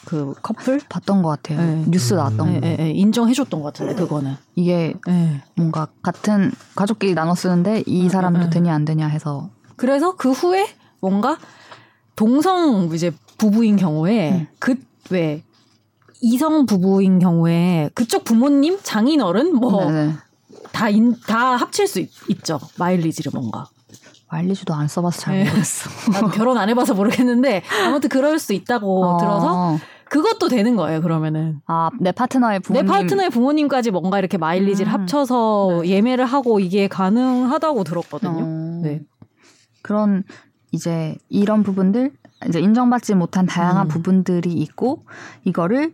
그 커플 봤던 것 같아요. 네. 뉴스 나왔던 예, 거. 예, 예, 인정해줬던 것 같은데 그거는. 이게 예. 뭔가 같은 가족끼리 나눠 쓰는데 이 음, 사람도 음, 음. 되냐 안 되냐 해서 그래서 그 후에 뭔가 동성 이제 부부인 경우에 음. 그왜 이성 부부인 경우에 그쪽 부모님 장인어른 뭐 네네. 다다 합칠 수 있, 죠 마일리지를 뭔가 말리지도 안 써봐서 잘 네. 모르겠어. 나도 결혼 안 해봐서 모르겠는데 아무튼 그럴 수 있다고 어. 들어서 그것도 되는 거예요 그러면은 아, 내 파트너의 부모님 내 파트너의 부모님까지 뭔가 이렇게 마일리지를 음. 합쳐서 예매를 하고 이게 가능하다고 들었거든요. 어, 네. 그런 이제 이런 부분들 이제 인정받지 못한 다양한 음. 부분들이 있고 이거를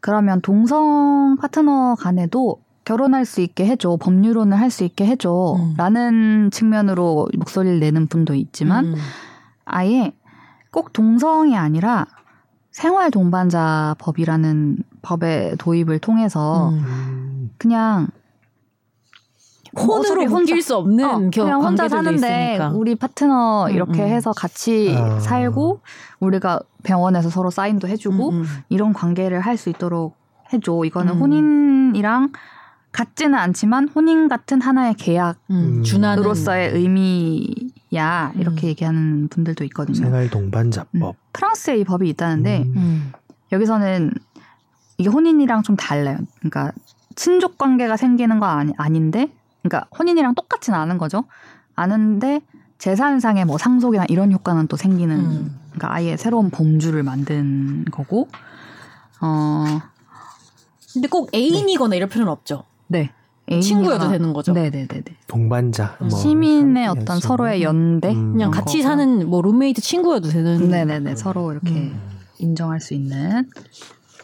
그러면 동성 파트너 간에도 결혼할 수 있게 해줘 법률혼을 할 수 있게 음. 해줘라는 측면으로 목소리를 내는 분도 있지만 음. 아예 꼭 동성이 아니라 생활 동반자 법이라는 법의 도입을 통해서 음. 음. 그냥 혼으로 묶일 수 없는 어, 겨- 그냥 혼자 사는데 있으니까. 우리 파트너 음, 이렇게 음. 해서 같이 아. 살고 우리가 병원에서 서로 사인도 해주고 음, 음. 이런 관계를 할 수 있도록 해줘. 이거는 음. 혼인이랑 같지는 않지만 혼인 같은 하나의 계약으로서의 음, 준하는 의미야 이렇게 음. 얘기하는 분들도 있거든요. 생활 음. 동반자법. 프랑스에 이 법이 있다는데 음. 음. 여기서는 이게 혼인이랑 좀 달라요. 그러니까 친족 관계가 생기는 건 아니, 아닌데, 그러니까 혼인이랑 똑같지는 않은 거죠. 아는데 재산상의 뭐 상속이나 이런 효과는 또 생기는, 음. 그러니까 아예 새로운 범주를 만든 거고, 어, 근데 꼭 애인이거나 이럴 필요는 없죠. 네. 친구여도 되는 거죠. 네네네네. 동반자. 뭐 시민의 어떤 할수 서로의 있는. 연대. 음. 그냥 같이 거고요. 사는 뭐 룸메이트 친구여도 되는. 네네네. 서로 이렇게 음. 인정할 수 있는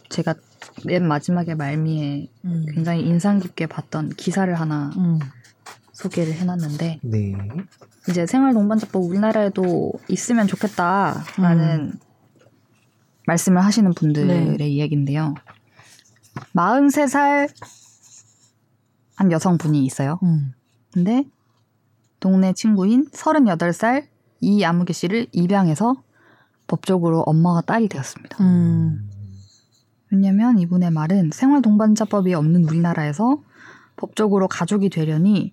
제가 맨 마지막에 말미에 음. 굉장히 인상 깊게 봤던 기사를 하나 음. 소개를 해놨는데 네. 이제 생활 동반자법 우리나라에도 있으면 좋겠다라는 말씀을 하시는 분들의 네. 이야기인데요. 43살 한 여성분이 있어요. 음. 근데 동네 친구인 38살 이 아무개 씨를 입양해서 법적으로 엄마가 딸이 되었습니다. 음. 왜냐면 이분의 말은 생활 동반자법이 없는 우리나라에서 법적으로 가족이 되려니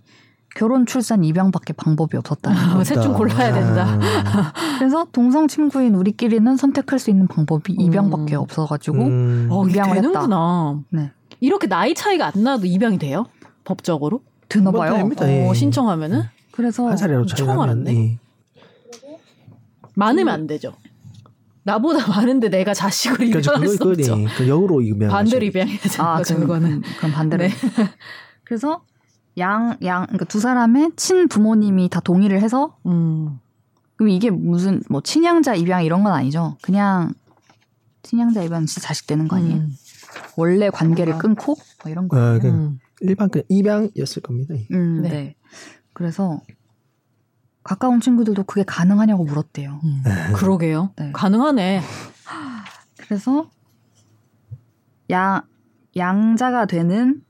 결혼, 출산, 입양밖에 방법이 거예요. 어, 셋중 골라야 된다. 아. (laughs) 그래서 동성 친구인 우리끼리는 선택할 수 있는 방법이 음. 입양밖에 없어가지고 음. 어, 입양을 했다. 되는구나. 네. 이렇게 나이 차이가 안 나도 입양이 돼요? 법적으로? 드나봐요. 뭐 됩니다. 예. 어, 신청하면은? 그래서 한 살이라도 차이 처음 알았네. 예. 많으면 안 되죠. 나보다 많은데 내가 자식을 그러니까 입양할 수 그거 없죠. 그 역으로 입양 반대로 입양해야 되는 아, 거죠, 그거는. 그럼 반대로. 네. (laughs) 그래서 양, 양, 그러니까 두 사람의 친 부모님이 다 동의를 해서 음. 그럼 이게 무슨 뭐 친양자 입양 이런 건 아니죠. 그냥 친양자 입양 진짜 자식 되는 거 아니에요? 음. 원래 관계를 아. 끊고 뭐 이런 거예요. 어, 그 음. 일반 그 입양이었을 겁니다. 예. 음, 네. 네. 그래서 가까운 친구들도 그게 가능하냐고 물었대요. 음. 그러게요. (laughs) 네. 가능하네. 그래서 양 양자가 되는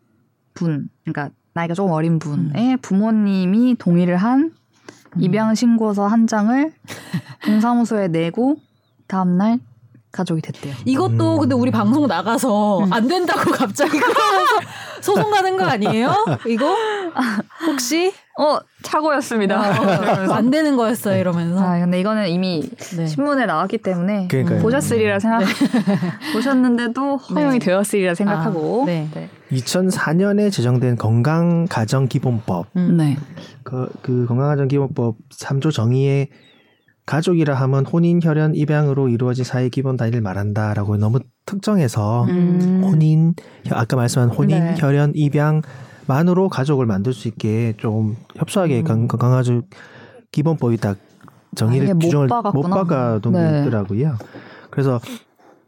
분, 그러니까 나이가 조금 어린 분의 부모님이 동의를 한 음. 입양 신고서 한 장을 (laughs) 동사무소에 내고 다음 날 가족이 됐대요. 이것도 음. 근데 우리 방송 나가서 음. 안 된다고 갑자기 그러면서 소송 가는 거 아니에요? 이거? (laughs) 혹시? 어 차고였습니다. 안 되는 거였어요 이러면서. 아 근데 이거는 이미 네. 신문에 나왔기 때문에 그러니까요. 보셨으리라 생각 (laughs) 보셨는데도 허용이 네. 되었으리라 생각하고 아, 네. 2004년에 제정된 건강가정기본법 음. 네. 그, 그 건강가정기본법 3조 정의에 가족이라 하면 혼인, 혈연, 입양으로 이루어진 사회 기본 단위를 말한다라고 너무 특정해서 음. 혼인, 혀- 아까 말씀한 혼인, 네. 혈연, 입양 만으로 가족을 만들 수 있게 좀 협소하게 음. 건- 건강가정 기본법이 딱 정의를 아, 이게 못 규정을 박았구나. 박아둔 게 네. 있더라고요. 그래서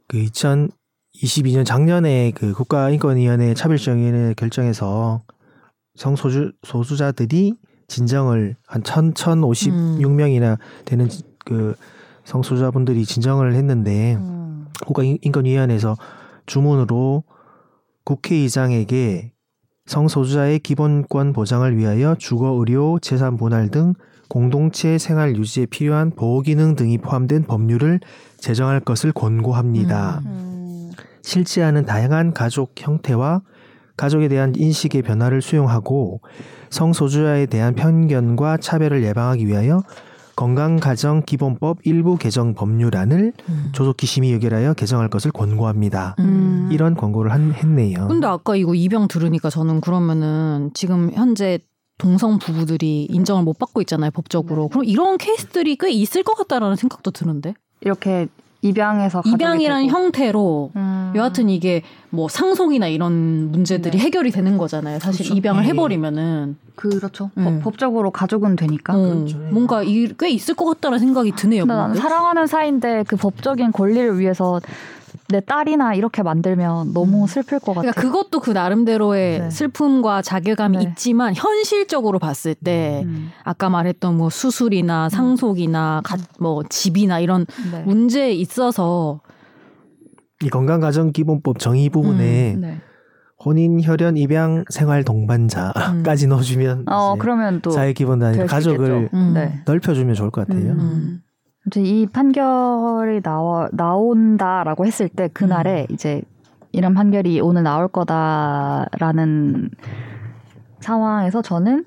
그 2022년 작년에 그 국가인권위원회 차별정의를 결정해서 성소주 소수자들이 진정을 한 천, 1,056명이나 되는 지- 그 성소수자분들이 진정을 했는데 음. 국가인권위원회에서 주문으로 국회의장에게 성소수자의 기본권 보장을 위하여 주거, 의료, 재산 분할 등 공동체 생활 유지에 필요한 보호 기능 등이 포함된 법률을 제정할 것을 권고합니다. 음. 실제하는 다양한 가족 형태와 가족에 대한 인식의 변화를 수용하고 성소수자에 대한 편견과 차별을 예방하기 위하여 건강가정기본법 일부 개정 법률안을 음. 조속히 심의 의결하여 개정할 것을 권고합니다. 음. 이런 권고를 한, 했네요. 근데 아까 이거 입양 들으니까 저는 그러면은 지금 현재 동성 부부들이 인정을 못 받고 있잖아요 법적으로. 그럼 이런 케이스들이 꽤 있을 것 같다라는 생각도 드는데. 이렇게 입양해서 가족이 입양이라는. 형태로 음. 여하튼 이게 뭐 상속이나 이런 문제들이 네. 해결이 되는 거잖아요. 사실 그렇죠. 입양을 네. 해버리면은 그렇죠. 음. 법- 법적으로 가족은 되니까. 어, 그렇죠. 뭔가 이, 꽤 있을 것 같다는 생각이 드네요. 나는. 사랑하는 사이인데 그 법적인 권리를 위해서 내 딸이나 이렇게 만들면 너무 음. 슬플 것 같아. 그러니까 그것도 그 나름대로의 네. 슬픔과 자괴감이 네. 있지만 현실적으로 봤을 때 음. 아까 말했던 뭐 수술이나 상속이나 가, 뭐 집이나 이런 네. 문제에 있어서 이 건강가정기본법 정의 부분에 네. 혼인, 혈연, 입양, 생활 동반자까지 넣어주면 어 그러면 또 사회 기본 단위 가족을. 음. 네. 넓혀주면 좋을 것 같아요. 음. 음. 아무튼 이 판결이 나와 나온다라고 했을 때 그날에 이제 이런 판결이 오늘 나올 거다라는 상황에서 저는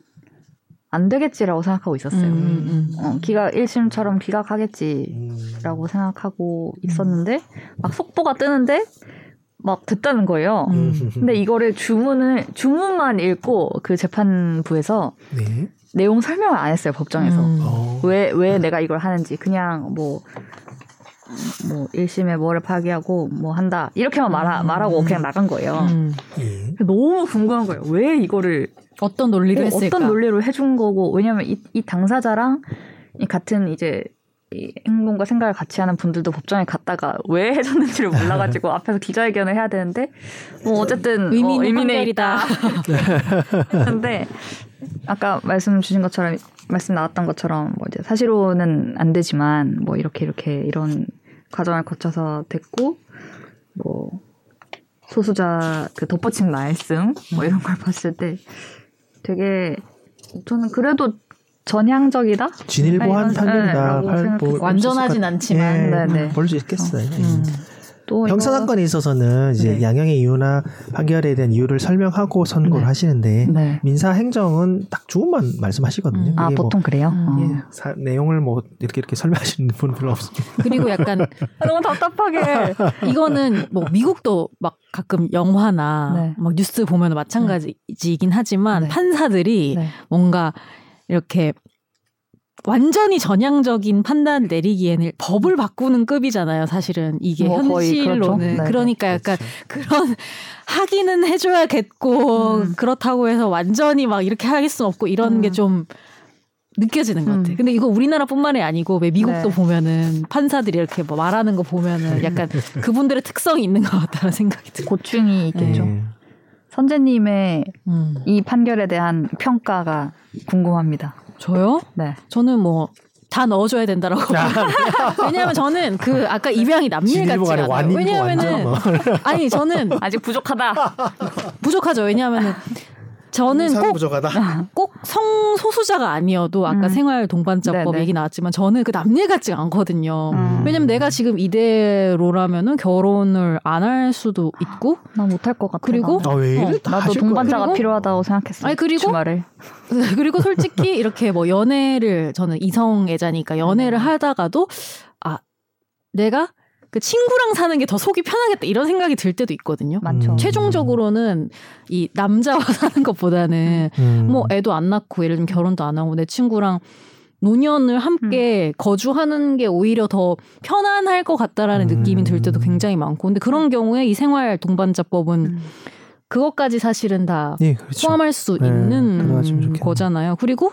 안 되겠지라고 생각하고 있었어요. 음, 음. 어, 기각 1심처럼 기각하겠지라고 음. 생각하고 있었는데 막 속보가 뜨는데 막 됐다는 거예요. 음. 근데 이거를 주문을 주문만 읽고 그 재판부에서 네. 내용 설명을 안 했어요 법정에서 음. 어. 왜왜 내가 이걸 하는지 그냥 뭐뭐 1심에 뭐를 파기하고 뭐 한다 이렇게만 말하, 말하고 그냥 나간 거예요. 음. 예. 너무 궁금한 거예요. 왜 이거를 어떤 논리로 어, 했을까? 어떤 논리로 해준 거고 왜냐면 이, 이 당사자랑 이 같은 이제 이 행동과 생각을 같이 하는 분들도 법정에 갔다가 왜 해줬는지를 몰라가지고 (laughs) 앞에서 기자회견을 해야 되는데 뭐 어쨌든 의미 어, 있는 의미는 판결이다. 있다. (laughs) 근데 아까 말씀 주신 것처럼 말씀 나왔던 것처럼 뭐 이제 사실로는 안 되지만 뭐 이렇게 이렇게 이런 과정을 거쳐서 됐고 뭐 소수자 그 덧붙인 말씀 뭐 이런 걸 봤을 때 되게 저는 그래도 전향적이다. 진일보한 네, 할- 생각해요. 볼- 완전하진 않지만. 예, 네, 네. 볼수 있겠어요. 예. 음. 또 형사 사건에 있어서는 이제 네. 양형의 이유나 판결에 대한 이유를 설명하고 선고를 네. 하시는데 네. 민사 행정은 딱 주문만 말씀하시거든요. 음. 아 뭐, 보통 그래요. 음. 어. 예, 사- 내용을 뭐 이렇게 이렇게 설명하시는 분들은 없습니다. (laughs) 그리고 약간 아, 너무 답답하게. 이거는 뭐 미국도 막 가끔 영화나 네. 막 뉴스 보면 마찬가지이긴 하지만 네. 판사들이 네. 뭔가 이렇게 완전히 전향적인 판단을 내리기에는 법을 바꾸는 급이잖아요. 사실은 이게 뭐 현실로는 그렇죠. 네, 그러니까 약간 그런 (laughs) 하기는 해줘야겠고 음. 그렇다고 해서 완전히 막 이렇게 할수 없고 이런 음. 게좀 느껴지는 것 같아요. 음. 근데 이거 우리나라뿐만이 아니고 왜 미국도 네. 보면은 판사들이 이렇게 뭐 말하는 거 보면은 약간 그분들의 특성이 있는 것 같다는 생각이 들어요. 고충이 있겠죠. 예. 선재님의 음. 이 판결에 대한 평가가 궁금합니다. 저요? 네. 저는 뭐 다 넣어줘야 된다라고. (laughs) 왜냐하면 저는 그 아까 입양이 남일 같지 않아요. 왜냐하면은 뭐. 아니 저는 아직 부족하다. 부족하죠. 왜냐하면은 저는 사람 꼭 부족하다. 꼭 성소수자가 아니어도 아까 음. 생활 동반자법 네네. 얘기 나왔지만 저는 그 남일 같지가 않거든요. 음. 왜냐면 내가 지금 이대로라면은 결혼을 안 할 수도 있고 나 못할 것 같아. 그리고 나. 아, 왜 이래? 어, 다 나도 동반자가 그리고- 필요하다고 생각했어. 아니, 그리고- 주말에. (laughs) 그리고 솔직히 이렇게 뭐 연애를 저는 이성애자니까 연애를 음. 하다가도 아 내가 그 친구랑 사는 게 더 속이 편하겠다 이런 생각이 들 때도 있거든요. 많죠. 음. 최종적으로는 이 남자와 (laughs) 사는 것보다는 음. 뭐 애도 안 낳고 예를 들면 결혼도 안 하고 내 친구랑 노년을 음. 함께 거주하는 게 오히려 더 편안할 것 같다라는 음. 느낌이 들 때도 굉장히 많고 근데 그런 경우에 이 생활 동반자법은 음. 그것까지 사실은 다 예, 그렇죠. 포함할 수 네, 있는. 거잖아요. 그리고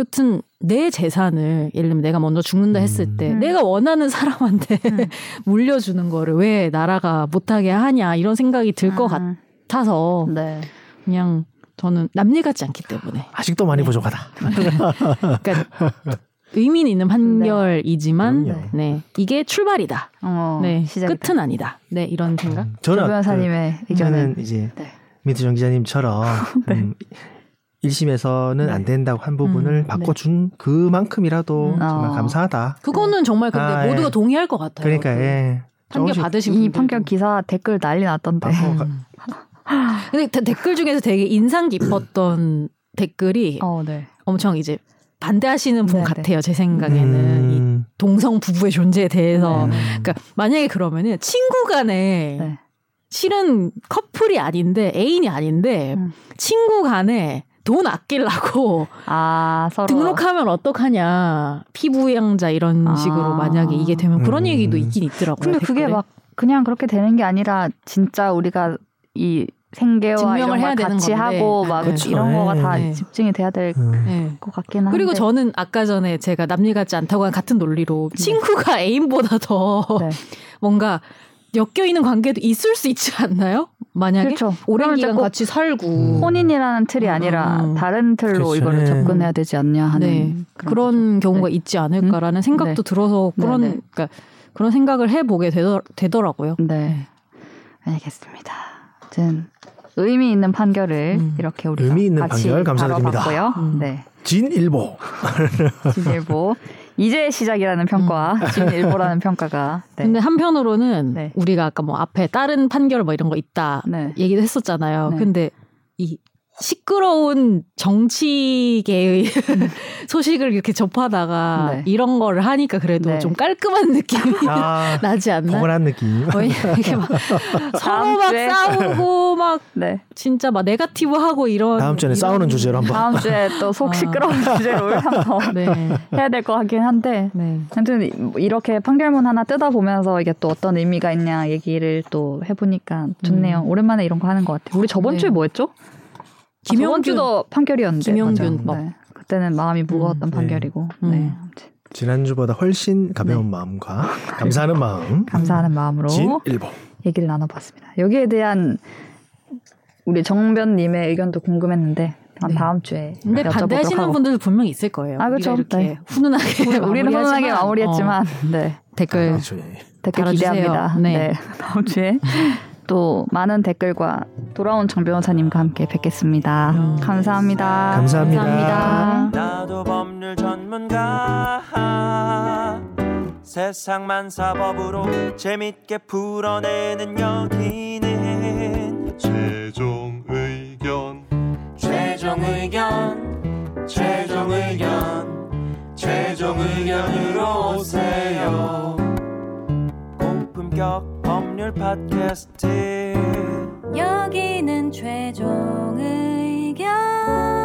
여튼 내 재산을 예를 들면 내가 먼저 죽는다 했을 때 음. 내가 원하는 사람한테 음. (laughs) 물려주는 거를 왜 나라가 못하게 하냐 이런 생각이 들것 음. 같아서 네. 그냥 저는 남일 같지 않기 때문에 아직도 많이 네. 부족하다. (laughs) 그러니까 의미 있는 판결이지만 그럼요. 네 이게 출발이다. 어, 네 시작이다. 끝은 아니다. 네 이런 생각. 저는 조 그- 변호사님의 의견은 저는 이제 네. 민트정 기자님처럼 (laughs) 음, 1심에서는 안 된다고 한 부분을 음, 네. 바꿔준 그만큼이라도 음. 정말 어. 감사하다. 그거는 정말 근데 아, 모두가 예. 동의할 것 같아요. 그러니까 그 예. 판결 받으신 이. 판결 기사 댓글 난리 났던데. 음. 근데 데- 댓글 중에서 되게 인상 깊었던 (clears throat) 댓글이 어, 네. 엄청 이제 반대하시는 분 네네. 같아요. 제 생각에는 이 음, 동성 부부의 존재에 대해서. 음. 그러니까 만약에 그러면은 친구간에 네. 실은 커플이 아닌데 애인이 아닌데 음. 친구간에 돈 아끼려고 아, 서로 등록하면 어떡하냐 피부양자 이런 아. 식으로 만약에 이게 되면 그런 음. 얘기도 있긴 있더라고요. 근데 그게 댓글에. 막 그냥 그렇게 되는 게 아니라 진짜 우리가 이 생계와 증명을 이런 해야 걸 되는 같이 건데. 하고 막 그렇죠. 이런 거가 다 네. 집중이 돼야 될것 음. 네. 같긴 한데. 그리고 저는 아까 전에 제가 남일 같지 않다고 한 같은 논리로 친구가 (laughs) 애인보다 더 네. 뭔가 엮여 있는 관계도 있을 수 있지 않나요? 만약에 그렇죠. 오랜 기간 같이 살고 음. 혼인이라는 틀이 아니라 음. 다른 틀로 그렇죠. 이거를 네. 접근해야 되지 않냐 하는 네. 그런 그런. 경우가 네. 있지 않을까라는 생각도 네. 들어서 네, 그런 네. 그러니까 그런 생각을 해보게 되더, 되더라고요. 네. 알겠습니다. 아무튼 의미 있는 판결을 음. 이렇게 우리가 의미 있는 같이 판결 감사드립니다. 다뤄봤고요. 음. 네. 진일보. (laughs) 진일보 이제 시작이라는 평가, 진일보라는 (laughs) 평가가. 네. 근데 한편으로는 네. 우리가 아까 뭐 앞에 다른 판결 뭐 이런 거 있다 네. 얘기도 했었잖아요. 네. 근데 이 시끄러운 정치계의 (laughs) 소식을 이렇게 접하다가 네. 이런 거를 하니까 그래도 네. 좀 깔끔한 느낌이 아, (laughs) 나지 않나? 포근한 느낌. 왜냐면 이렇게 막 (laughs) 서로 막 주에. 싸우고 막 네. 진짜 막 네가티브 하고 이런 다음 이런- 싸우는 주제로 한번. 다음 주에 또속 아. 시끄러운 주제로 한번 네. 해야 될 것 같긴 한데 네. 아무튼 이렇게 판결문 하나 뜯어 보면서 이게 또 어떤 의미가 있냐 얘기를 또 해보니까 좋네요. 오랜만에 이런 거 하는 것 같아요. 우리 저번 음. 네. 주에 뭐 했죠? 김용균 주도 판결이었는데. 김용균 맞아. 법. 네. 그때는 마음이 무거웠던 음, 네. 판결이고 음. 네. 지난주보다 훨씬 가벼운 마음과 감사하는 마음. (laughs) 감사하는 마음으로 진일보. 얘기를 나눠봤습니다. 여기에 대한 우리 정변님의 의견도 궁금했는데 한 네. 다음 주에 근데 반대하시는 하고. 분들도 분명히 있을 거예요. 아, 이렇게 네. 훈훈하게 우리는 훈훈하게 마무리했지만 어, 네. 댓글 그렇죠. 예. 댓글 달아주세요. 기대합니다. 네. 네. (laughs) 다음 주에 또 많은 댓글과 돌아온 정 변호사님과 함께 뵙겠습니다. 음. 감사합니다. 감사합니다. 감사합니다. 나도 법률 전문가 세상만 사법으로 재밌게 풀어내는 여기는 최종 의견 최종 의견 최종 의견 최종 의견으로 오세요 고품격 법률 팟캐스트. 여기는 최종 의견.